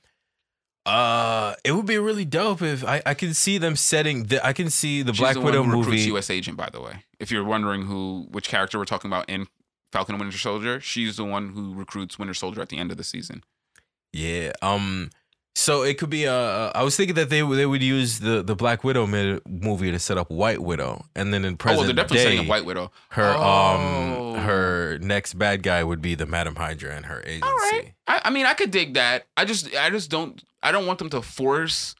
uh, it would be really dope if I I can see them setting. The, I can see the She's Black the Widow who movie. U.S. agent, by the way. If you're wondering who, which character we're talking about in Falcon and Winter Soldier, she's the one who recruits Winter Soldier at the end of the season. Yeah. Um. So it could be. Uh, I was thinking that they would- they would use the the Black Widow movie to set up White Widow, and then in oh, present well, they're definitely day, setting up White Widow. her Oh. um her next bad guy would be the Madam Hydra and her agency. All right. I, I mean, I could dig that. I just, I just don't, I don't want them to force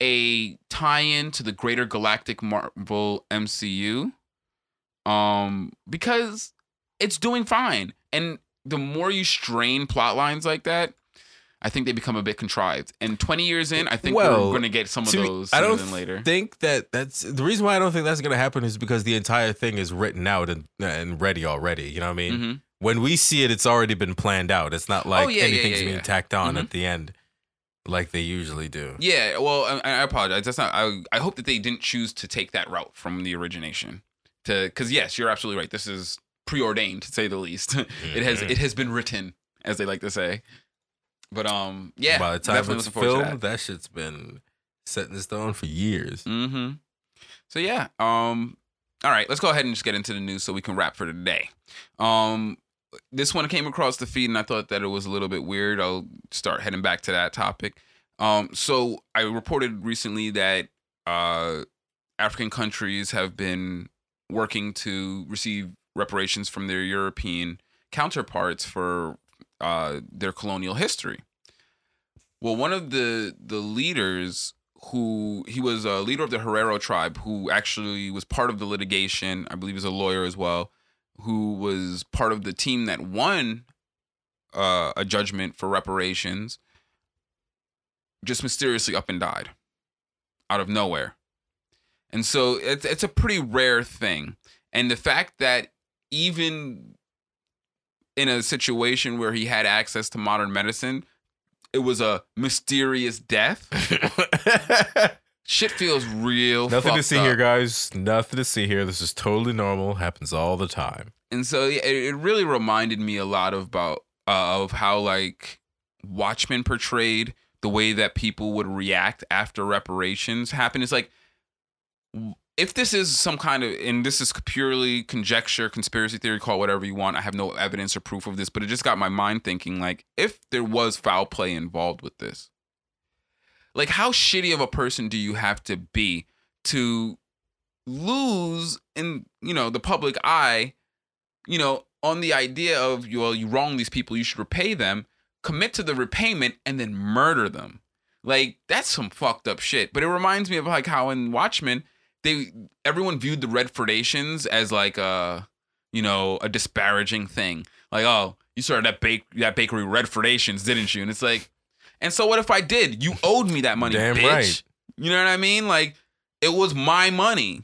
a tie-in to the greater galactic Marvel MCU, um, because it's doing fine. And the more you strain plot lines like that, I think they become a bit contrived. And 20 years in, I think Well, we're going to get some of To me, those I don't later. think that that's the reason why I don't think that's gonna happen is because the entire thing is written out and and ready already. You know what I mean? hmm when we see it, it's already been planned out. It's not like Oh, yeah, anything's yeah, being yeah. tacked on Mhm. at the end, like they usually do. Yeah, well, I, I apologize. That's not. I, I hope that they didn't choose to take that route from the origination. To because yes, you're absolutely right. This is preordained to say the least. [laughs] it has Mhm. it has been written, as they like to say. But um, yeah. By the time it's looking forward to filmed, that. shit's been set in stone for years. Mm-hmm. So yeah. Um. All right. Let's go ahead and just get into the news so we can wrap for today. Um. This one came across the feed and I thought that it was a little bit weird. I'll start heading back to that topic. Um. So I reported recently that uh, African countries have been working to receive reparations from their European counterparts for uh, their colonial history. Well, one of the the leaders who he was a leader of the Herero tribe who actually was part of the litigation, I believe is a lawyer as well, who was part of the team that won uh, a judgment for reparations, just mysteriously up and died out of nowhere. And so it's it's a pretty rare thing. And the fact that even in a situation where he had access to modern medicine, it was a mysterious death. [laughs] Shit feels real. Nothing to see up. here, guys. Nothing to see here. This is totally normal. Happens all the time. and so it, it really reminded me a lot of about uh, of how like Watchmen portrayed the way that people would react after reparations happen. It's like if this is some kind of and this is purely conjecture, conspiracy theory, call whatever you want. I have no evidence or proof of this, but it just got my mind thinking like if there was foul play involved with this, like how shitty of a person do you have to be to lose in you know the public eye you know, on the idea of well, you wrong these people, you should repay them, commit to the repayment, and then murder them. Like that's some fucked up shit. But it reminds me of like how in Watchmen, they everyone viewed the Redfordations as like a you know a disparaging thing. Like oh, you started that bake that bakery Redfordations, didn't you? And it's like, and so what if I did? You owed me that money, Damn bitch. right. You know what I mean? Like it was my money.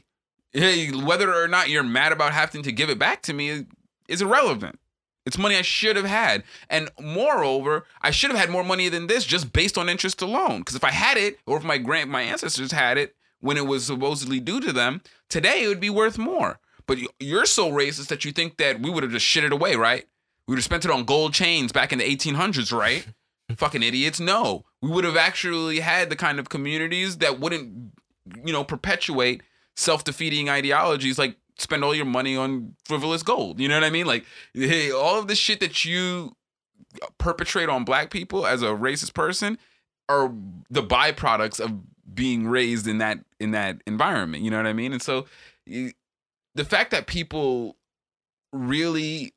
Whether or not you're mad about having to give it back to me is, is irrelevant. It's money I should have had. And moreover, I should have had more money than this just based on interest alone. Because if I had it, or if my grand my ancestors had it when it was supposedly due to them, today it would be worth more. But you- you're so racist that you think that we would have just shit it away, right? We would have spent it on gold chains back in the 1800s, right? [laughs] Fucking idiots. No. We would have actually had the kind of communities that wouldn't, you know, perpetuate self defeating ideologies like spend all your money on frivolous gold. You know what I mean? Like, hey, all of the shit that you perpetrate on black people as a racist person are the byproducts of being raised in that in that environment. You know what I mean? And so the fact that people really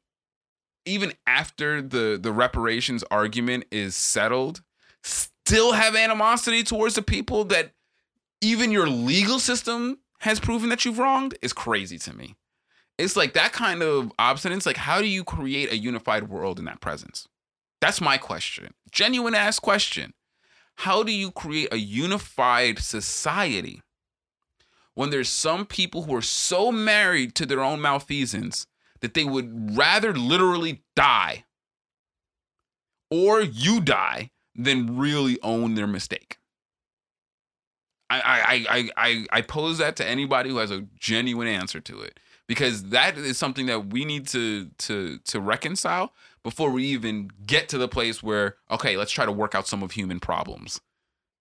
even after the the reparations argument is settled still have animosity towards the people that even your legal system has proven that you've wronged is crazy to me. It's like that kind of obstinance. Like, how do you create a unified world in that presence? That's my question. Genuine ass question. How do you create a unified society when there's some people who are so married to their own malfeasance that they would rather literally die or you die than really own their mistake? I, I, I, I, I pose that to anybody who has a genuine answer to it because that is something that we need to to to reconcile before we even get to the place where okay let's try to work out some of human problems.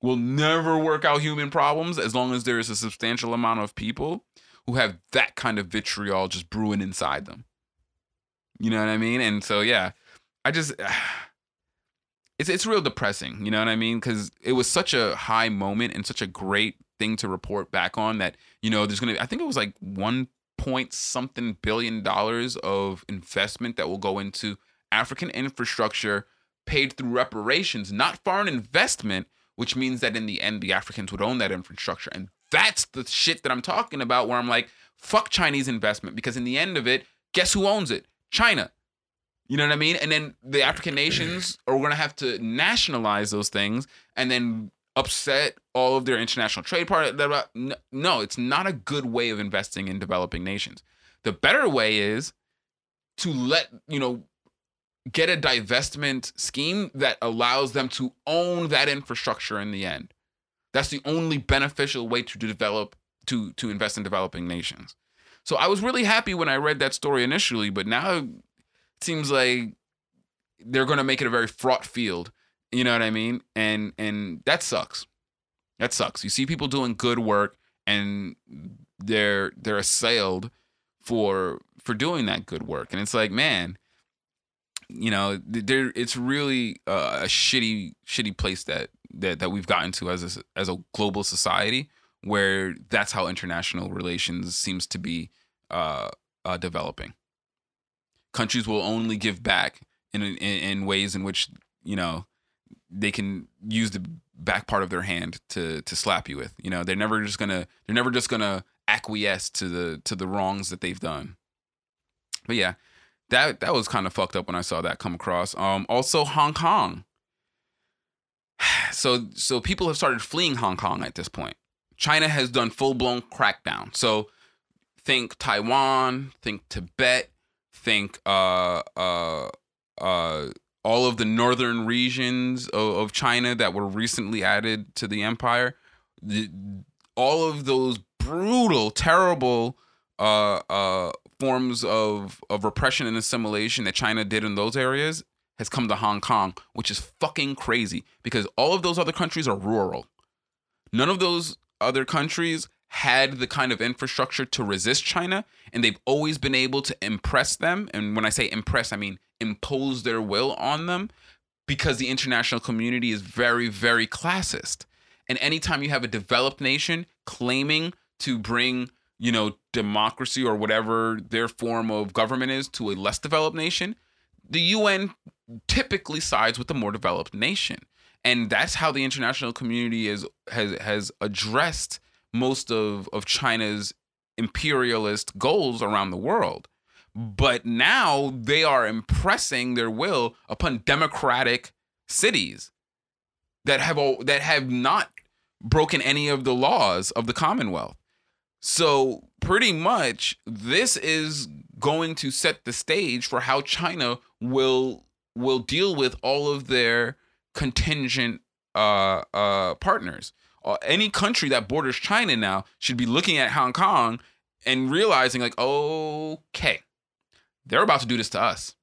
We'll never work out human problems as long as there is a substantial amount of people who have that kind of vitriol just brewing inside them. You know what i mean? And so yeah i just [sighs] it's it's real depressing, you know what I mean? Because it was such a high moment and such a great thing to report back on that you know there's gonna I think it was like one point something billion dollars of investment that will go into African infrastructure paid through reparations, not foreign investment, which means that in the end the Africans would own that infrastructure, and that's the shit that I'm talking about. Where I'm like, fuck Chinese investment because in the end of it, guess who owns it? China. You know what I mean? And then the African nations are going to have to nationalize those things and then upset all of their international trade part. blah, blah. No- No, it's not a good way of investing in developing nations. The better way is to let, you know, get a divestment scheme that allows them to own that infrastructure in the end. That's the only beneficial way to develop to to invest in developing nations. So I was really happy when I read that story initially, but now it seems like they're going to make it a very fraught field. You know what I mean? And and that sucks. That sucks. You see people doing good work and they're they're assailed for for doing that good work. And it's like, man, you know, there it's really uh, a shitty shitty place that that that we've gotten to as a, as a global society where that's how international relations seems to be uh, uh, developing. Countries will only give back in, in in ways in which you know they can use the back part of their hand to to slap you with. You know, they're never just gonna they're never just gonna acquiesce to the to the wrongs that they've done. But yeah, that that was kind of fucked up when I saw that come across. Um, also Hong Kong. [sighs] So so people have started fleeing Hong Kong at this point. China has done full blown crackdown. So think Taiwan, think Tibet, think uh uh uh all of the northern regions of, of China that were recently added to the empire. The, all of those brutal, terrible uh uh forms of of repression and assimilation that China did in those areas has come to Hong Kong, which is fucking crazy because all of those other countries are rural. None of those other countries had the kind of infrastructure to resist China, and they've always been able to impress them. And when I say impress, I mean impose their will on them because the international community is very, very classist. And anytime you have a developed nation claiming to bring, you know, democracy or whatever their form of government is to a less developed nation, the UN typically sides with the more developed nation. And that's how the international community is has has addressed most of, of China's imperialist goals around the world. But now they are impressing their will upon democratic cities that have that have not broken any of the laws of the Commonwealth. So pretty much this is going to set the stage for how China will will deal with all of their contingent uh, uh, partners. Uh, any country that borders China now should be looking at Hong Kong and realizing, like, okay, they're about to do this to us.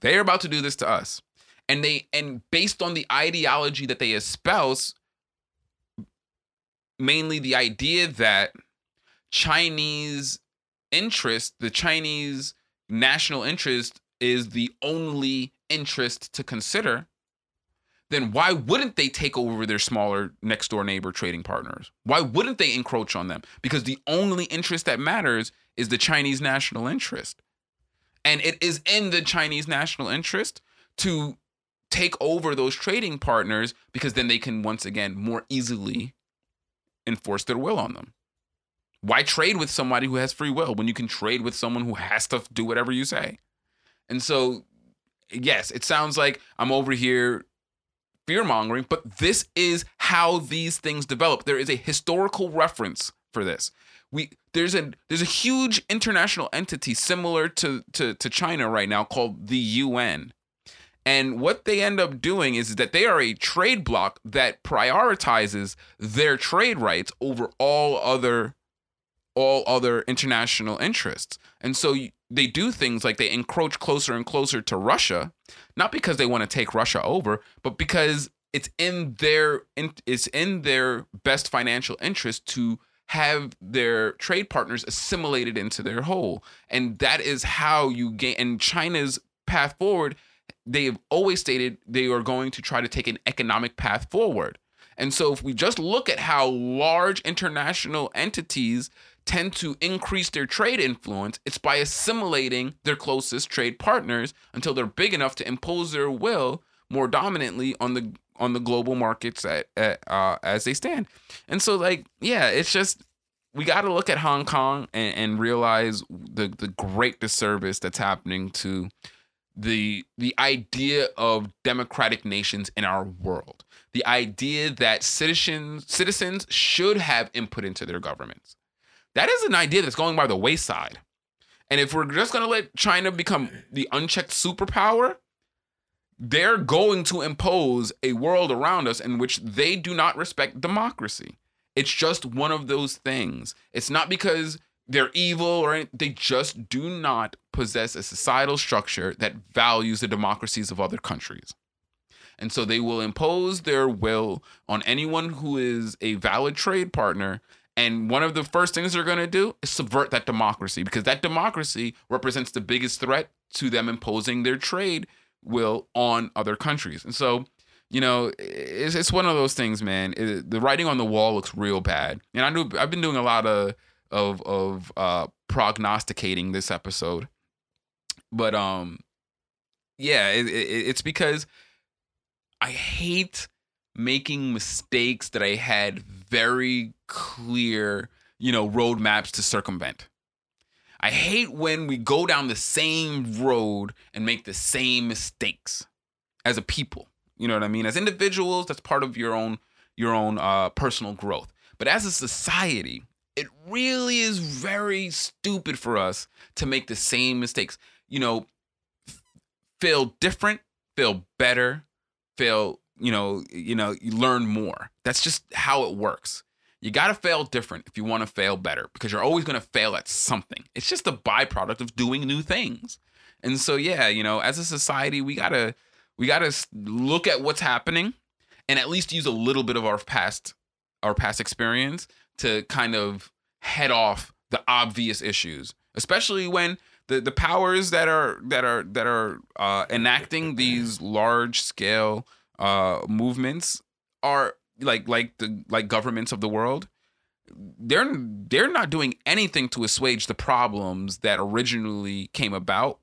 They're about to do this to us. And they and based on the ideology that they espouse, mainly the idea that Chinese interest, the Chinese national interest is the only interest to consider, then why wouldn't they take over their smaller next door neighbor trading partners? Why wouldn't they encroach on them? Because the only interest that matters is the Chinese national interest. And it is in the Chinese national interest to take over those trading partners because then they can once again more easily enforce their will on them. Why trade with somebody who has free will when you can trade with someone who has to do whatever you say? And so, yes, it sounds like I'm over here fear mongering, but this is how these things develop. There is a historical reference for this. We there's a there's a huge international entity similar to to, to China right now called the UN. And what they end up doing is that they are a trade bloc that prioritizes their trade rights over all other all other international interests. And so they do things like they encroach closer and closer to Russia, not because they want to take Russia over, but because it's in their it's in their best financial interest to have their trade partners assimilated into their whole. And that is how you gain and China's path forward, they have always stated they are going to try to take an economic path forward. And so if we just look at how large international entities tend to increase their trade influence, it's by assimilating their closest trade partners until they're big enough to impose their will more dominantly on the on the global markets at, at uh, as they stand. And so, like, yeah, it's just we got to look at Hong Kong and, and realize the the great disservice that's happening to the the idea of democratic nations in our world. The idea that citizens citizens should have input into their governments that is an idea that's going by the wayside. And if we're just going to let China become the unchecked superpower, they're going to impose a world around us in which they do not respect democracy. It's just one of those things. It's not because they're evil or anything. they just do not possess a societal structure that values the democracies of other countries. And so they will impose their will on anyone who is a valid trade partner. And one of the first things they're going to do is subvert that democracy because that democracy represents the biggest threat to them imposing their trade will on other countries. And so, you know, it's, it's one of those things, man. It, the writing on the wall looks real bad. And I knew I've been doing a lot of of of uh prognosticating this episode. But um yeah, it, it, it's because I hate making mistakes that I had very clear, you know, roadmaps to circumvent. I hate when we go down the same road and make the same mistakes as a people. You know what I mean? As individuals, that's part of your own your own uh, personal growth. But as a society, it really is very stupid for us to make the same mistakes. You know, fail different, fail better, fail, you know, you know, you learn more. That's just how it works. You got to fail different if you want to fail better because you're always going to fail at something. It's just a byproduct of doing new things. And so yeah, you know, as a society, we got to we got to look at what's happening and at least use a little bit of our past our past experience to kind of head off the obvious issues, especially when the, the powers that are that are that are uh, enacting these large scale uh, movements are like like the like governments of the world they're they're not doing anything to assuage the problems that originally came about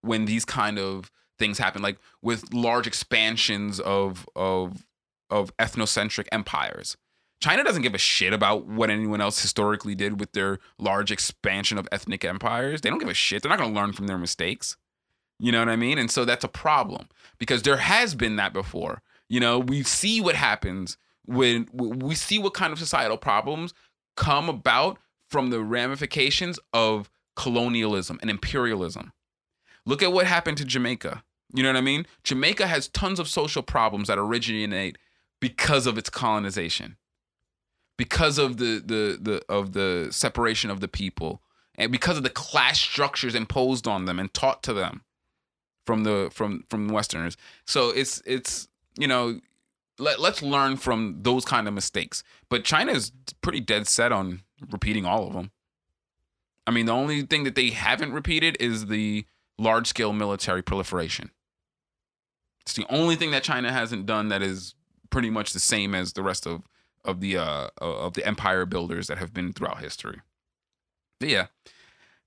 when these kind of things happen like with large expansions of of of ethnocentric empires China doesn't give a shit about what anyone else historically did with their large expansion of ethnic empires. They don't give a shit. They're not going to learn from their mistakes. You know what I mean? And so that's a problem because there has been that before. You know, we see what happens when we see what kind of societal problems come about from the ramifications of colonialism and imperialism. Look at what happened to Jamaica. You know what I mean? Jamaica has tons of social problems that originate because of its colonization because of the the the of the separation of the people and because of the class structures imposed on them and taught to them from the from from westerners. So it's it's you know let, let's learn from those kind of mistakes. But china is pretty dead set on repeating all of them i mean the only thing that they haven't repeated is the large scale military proliferation. It's the only thing that china hasn't done that is pretty much the same as the rest of of the uh of the empire builders that have been throughout history. But yeah,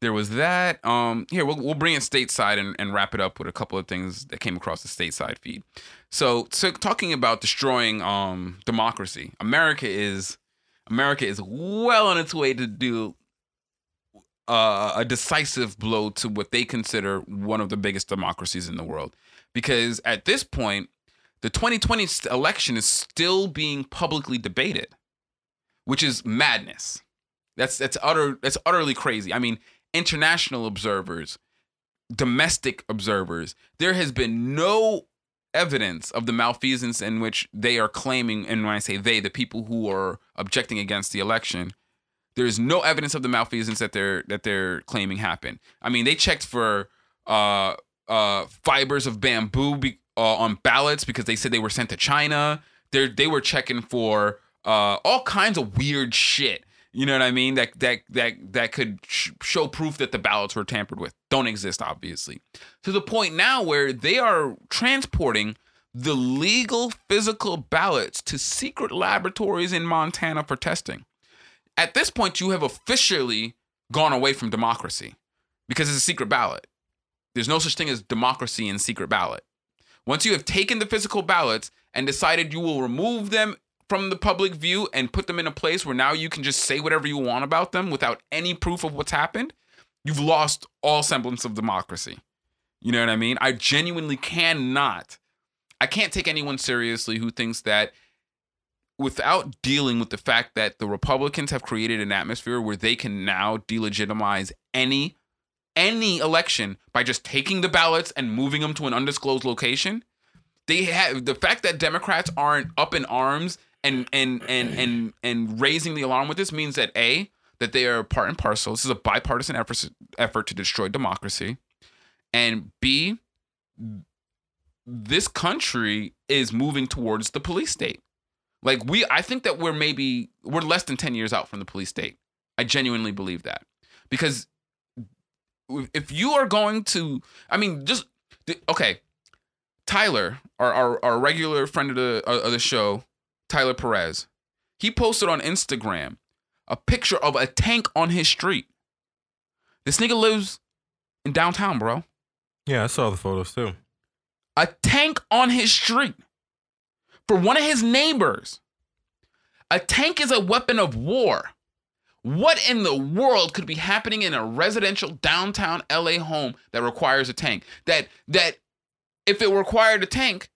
there was that. Um, here we'll we'll bring it stateside and, and wrap it up with a couple of things that came across the stateside feed. So, so talking about destroying um democracy, America is America is well on its way to do uh, a decisive blow to what they consider one of the biggest democracies in the world. Because at this point, the 2020 election is still being publicly debated, which is madness. That's that's utter that's utterly crazy. I mean, international observers, domestic observers, there has been no evidence of the malfeasance in which they are claiming, and when I say they, the people who are objecting against the election, there is no evidence of the malfeasance that they're that they're claiming happened. I mean, they checked for uh uh fibers of bamboo be- uh, on ballots because they said they were sent to China. They they were checking for uh, all kinds of weird shit. You know what I mean? That that that that could sh- show proof that the ballots were tampered with. Don't exist, obviously. To the point now where they are transporting the legal physical ballots to secret laboratories in Montana for testing. At this point, you have officially gone away from democracy because it's a secret ballot. There's no such thing as democracy in secret ballot. Once you have taken the physical ballots and decided you will remove them from the public view and put them in a place where now you can just say whatever you want about them without any proof of what's happened, you've lost all semblance of democracy. You know what I mean? I genuinely cannot. I can't take anyone seriously who thinks that without dealing with the fact that the Republicans have created an atmosphere where they can now delegitimize any any election by just taking the ballots and moving them to an undisclosed location. They have the fact that Democrats aren't up in arms and and and and and raising the alarm with this means that a that they are part and parcel. This is a bipartisan effort effort to destroy democracy, and b this country is moving towards the police state. Like we, I think that we're maybe we're less than ten years out from the police state. I genuinely believe that because if you are going to, I mean, just okay. Tyler, our our, our regular friend of the of the show, Tyler Perez, he posted on Instagram a picture of a tank on his street. This nigga lives in downtown, bro. Yeah, I saw the photos too. A tank on his street for one of his neighbors. A tank is a weapon of war. What in the world could be happening in a residential downtown LA home that requires a tank? That that if it required a tank,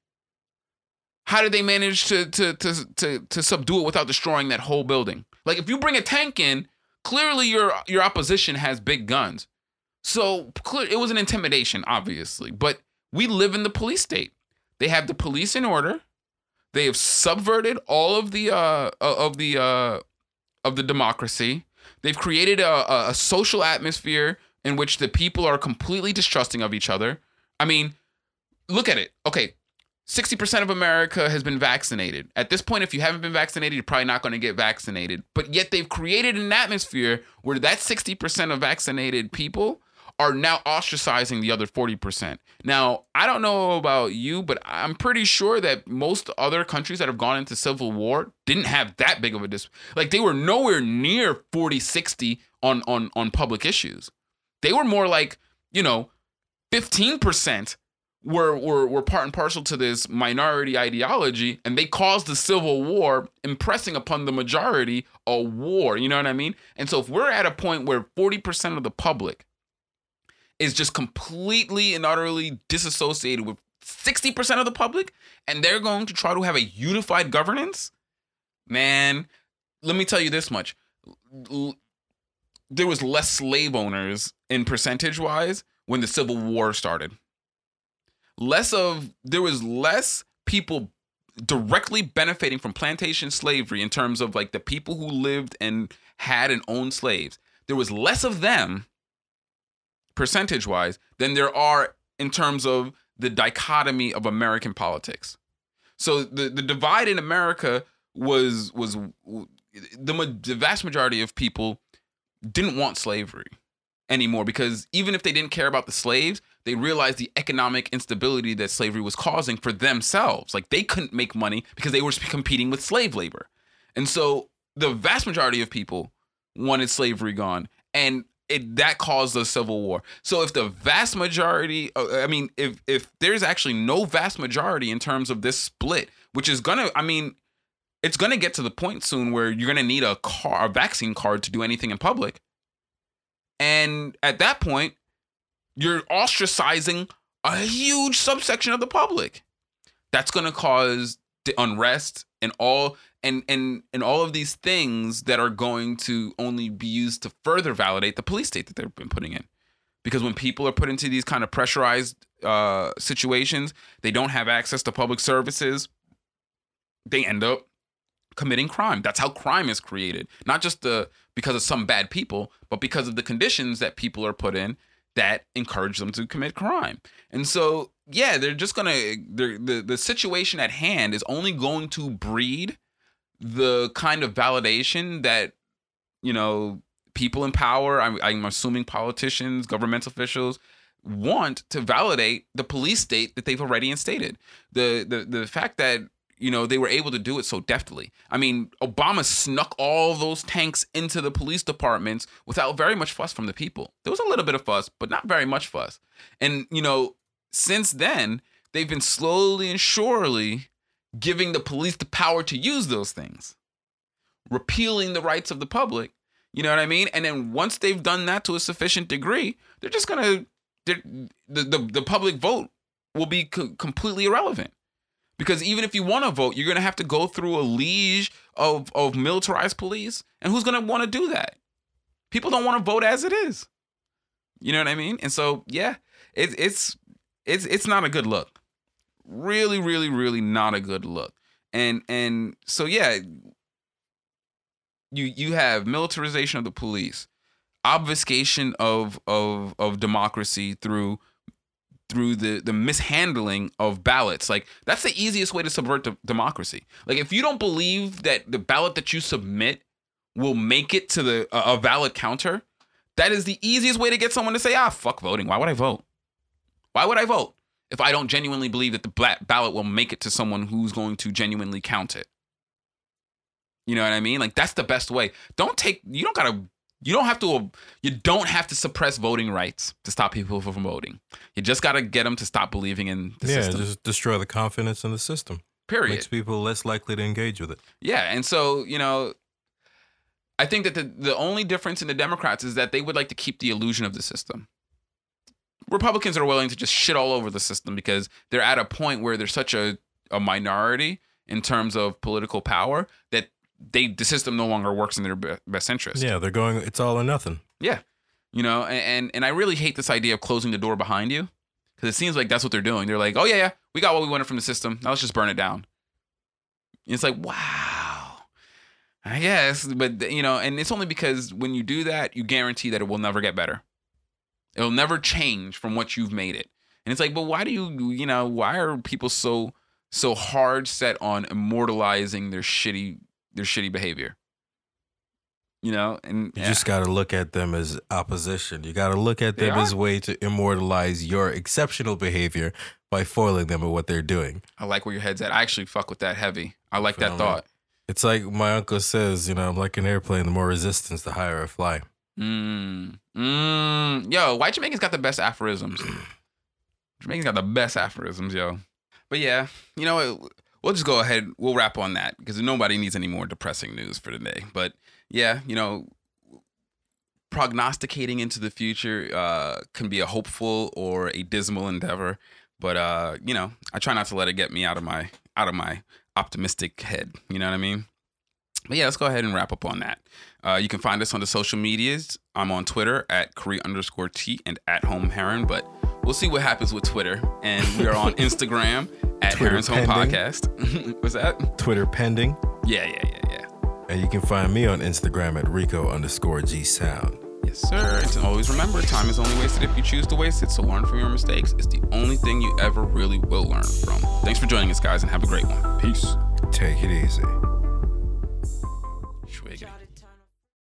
how did they manage to to to to, to subdue it without destroying that whole building? Like if you bring a tank in, clearly your your opposition has big guns. So clear, it was an intimidation, obviously. But we live in the police state. They have the police in order. They have subverted all of the uh of the uh of the democracy. They've created a, a social atmosphere in which the people are completely distrusting of each other. I mean, look at it. Okay, 60% of America has been vaccinated. At this point, if you haven't been vaccinated, you're probably not going to get vaccinated. But yet they've created an atmosphere where that 60% of vaccinated people are now ostracizing the other 40%. Now, I don't know about you, but I'm pretty sure that most other countries that have gone into civil war didn't have that big of a dis like they were nowhere near 40 60 on on on public issues. They were more like, you know, 15% were, were were part and parcel to this minority ideology and they caused the civil war impressing upon the majority a war you know what i mean and so if we're at a point where 40% of the public is just completely and utterly disassociated with 60% of the public and they're going to try to have a unified governance? Man let me tell you this much. There was less slave owners in percentage wise when the civil war started. Less of there was less people directly benefiting from plantation slavery in terms of like the people who lived and had and owned slaves. There was less of them percentage wise than there are in terms of the dichotomy of American politics. So the the divide in America was was the the vast majority of people didn't want slavery anymore because even if they didn't care about the slaves, they realized the economic instability that slavery was causing for themselves. Like they couldn't make money because they were competing with slave labor. And so the vast majority of people wanted slavery gone. And it that caused a civil war. So if the vast majority, uh, I mean, if if there's actually no vast majority in terms of this split, which is gonna, I mean, it's gonna get to the point soon where you're gonna need a car, a vaccine card to do anything in public, and at that point, you're ostracizing a huge subsection of the public. That's gonna cause the unrest and all and and and all of these things that are going to only be used to further validate the police state that they've been putting in. Because when people are put into these kind of pressurized uh, situations they don't have access to public services they end up committing crime. That's how crime is created. Not just the because of some bad people but because of the conditions that people are put in that encourage them to commit crime. And so yeah they're just gonna they're, the the situation at hand is only going to breed the kind of validation that you know people in power I'm, I'm assuming politicians government officials want to validate the police state that they've already instated. The the the fact that you know they were able to do it so deftly. I mean obama snuck all those tanks into the police departments without very much fuss from the people. There was a little bit of fuss but not very much fuss. And you know since then they've been slowly and surely giving the police the power to use those things, repealing the rights of the public. You know what I mean? And then once they've done that to a sufficient degree, they're just gonna they're, the, the the public vote will be co- completely irrelevant because even if you want to vote, you're gonna have to go through a liege of of militarized police, and who's gonna want to do that? People don't want to vote as it is. You know what I mean? And so yeah, it, it's it's it's not a good look. Really, really, really not a good look. And and so yeah, you you have militarization of the police, obfuscation of of of democracy through through the the mishandling of ballots. Like that's the easiest way to subvert the democracy. Like if you don't believe that the ballot that you submit will make it to the a, a valid counter, that is the easiest way to get someone to say, "Ah, fuck voting. Why would I vote? Why would I vote if I don't genuinely believe that the black ballot will make it to someone who's going to genuinely count it?" You know what I mean? Like that's the best way. Don't take you don't got to you don't have to you don't have to suppress voting rights to stop people from voting. You just got to get them to stop believing in the yeah, system. just destroy the confidence in the system. Period. Makes people less likely to engage with it. Yeah, and so you know, I think that the the only difference in the Democrats is that they would like to keep the illusion of the system. Republicans are willing to just shit all over the system because they're at a point where they're such a, a minority in terms of political power that they the system no longer works in their best interest. Yeah, they're going. It's all or nothing. Yeah. You know, and, and and I really hate this idea of closing the door behind you because it seems like that's what they're doing. They're like, oh yeah, yeah, we got what we wanted from the system. Now let's just burn it down. And it's like, wow, I guess, but you know, and it's only because when you do that, you guarantee that it will never get better. It'll never change from what you've made it. And it's like, but why do you, you know, why are people so so hard set on immortalizing their shitty their shitty behavior? You know, and You just got to look at them as opposition. You got to look at them as a way to immortalize your exceptional behavior by foiling them at what they're doing. I like where your head's at. I actually fuck with that heavy. I like that thought. It's like my uncle says, you know, I'm like an airplane. The more resistance, the higher I fly. Mm. Mm. Yo, white Jamaicans got the best aphorisms. [clears throat] Jamaicans got the best aphorisms, yo. But yeah, you know what? We'll just go ahead. We'll wrap on that because nobody needs any more depressing news for today. But yeah, you know, prognosticating into the future uh, can be a hopeful or a dismal endeavor. But uh, you know, I try not to let it get me out of my out of my optimistic head. You know what I mean? But yeah, let's go ahead and wrap up on that. Uh, you can find us on the social medias. I'm on Twitter at Korea underscore T and at Home Heron, but we'll see what happens with Twitter. And we are on [laughs] Instagram at Twitter Heron's Home. Podcast. [laughs] What's that? Twitter pending. Yeah, yeah, yeah, yeah. And you can find me on Instagram at Rico underscore G Sound. Yes, sir. And always remember, time is only wasted if you choose to waste it. So learn from your mistakes. It's the only thing you ever really will learn from. Thanks for joining us, guys, and have a great one. Peace. Take it easy.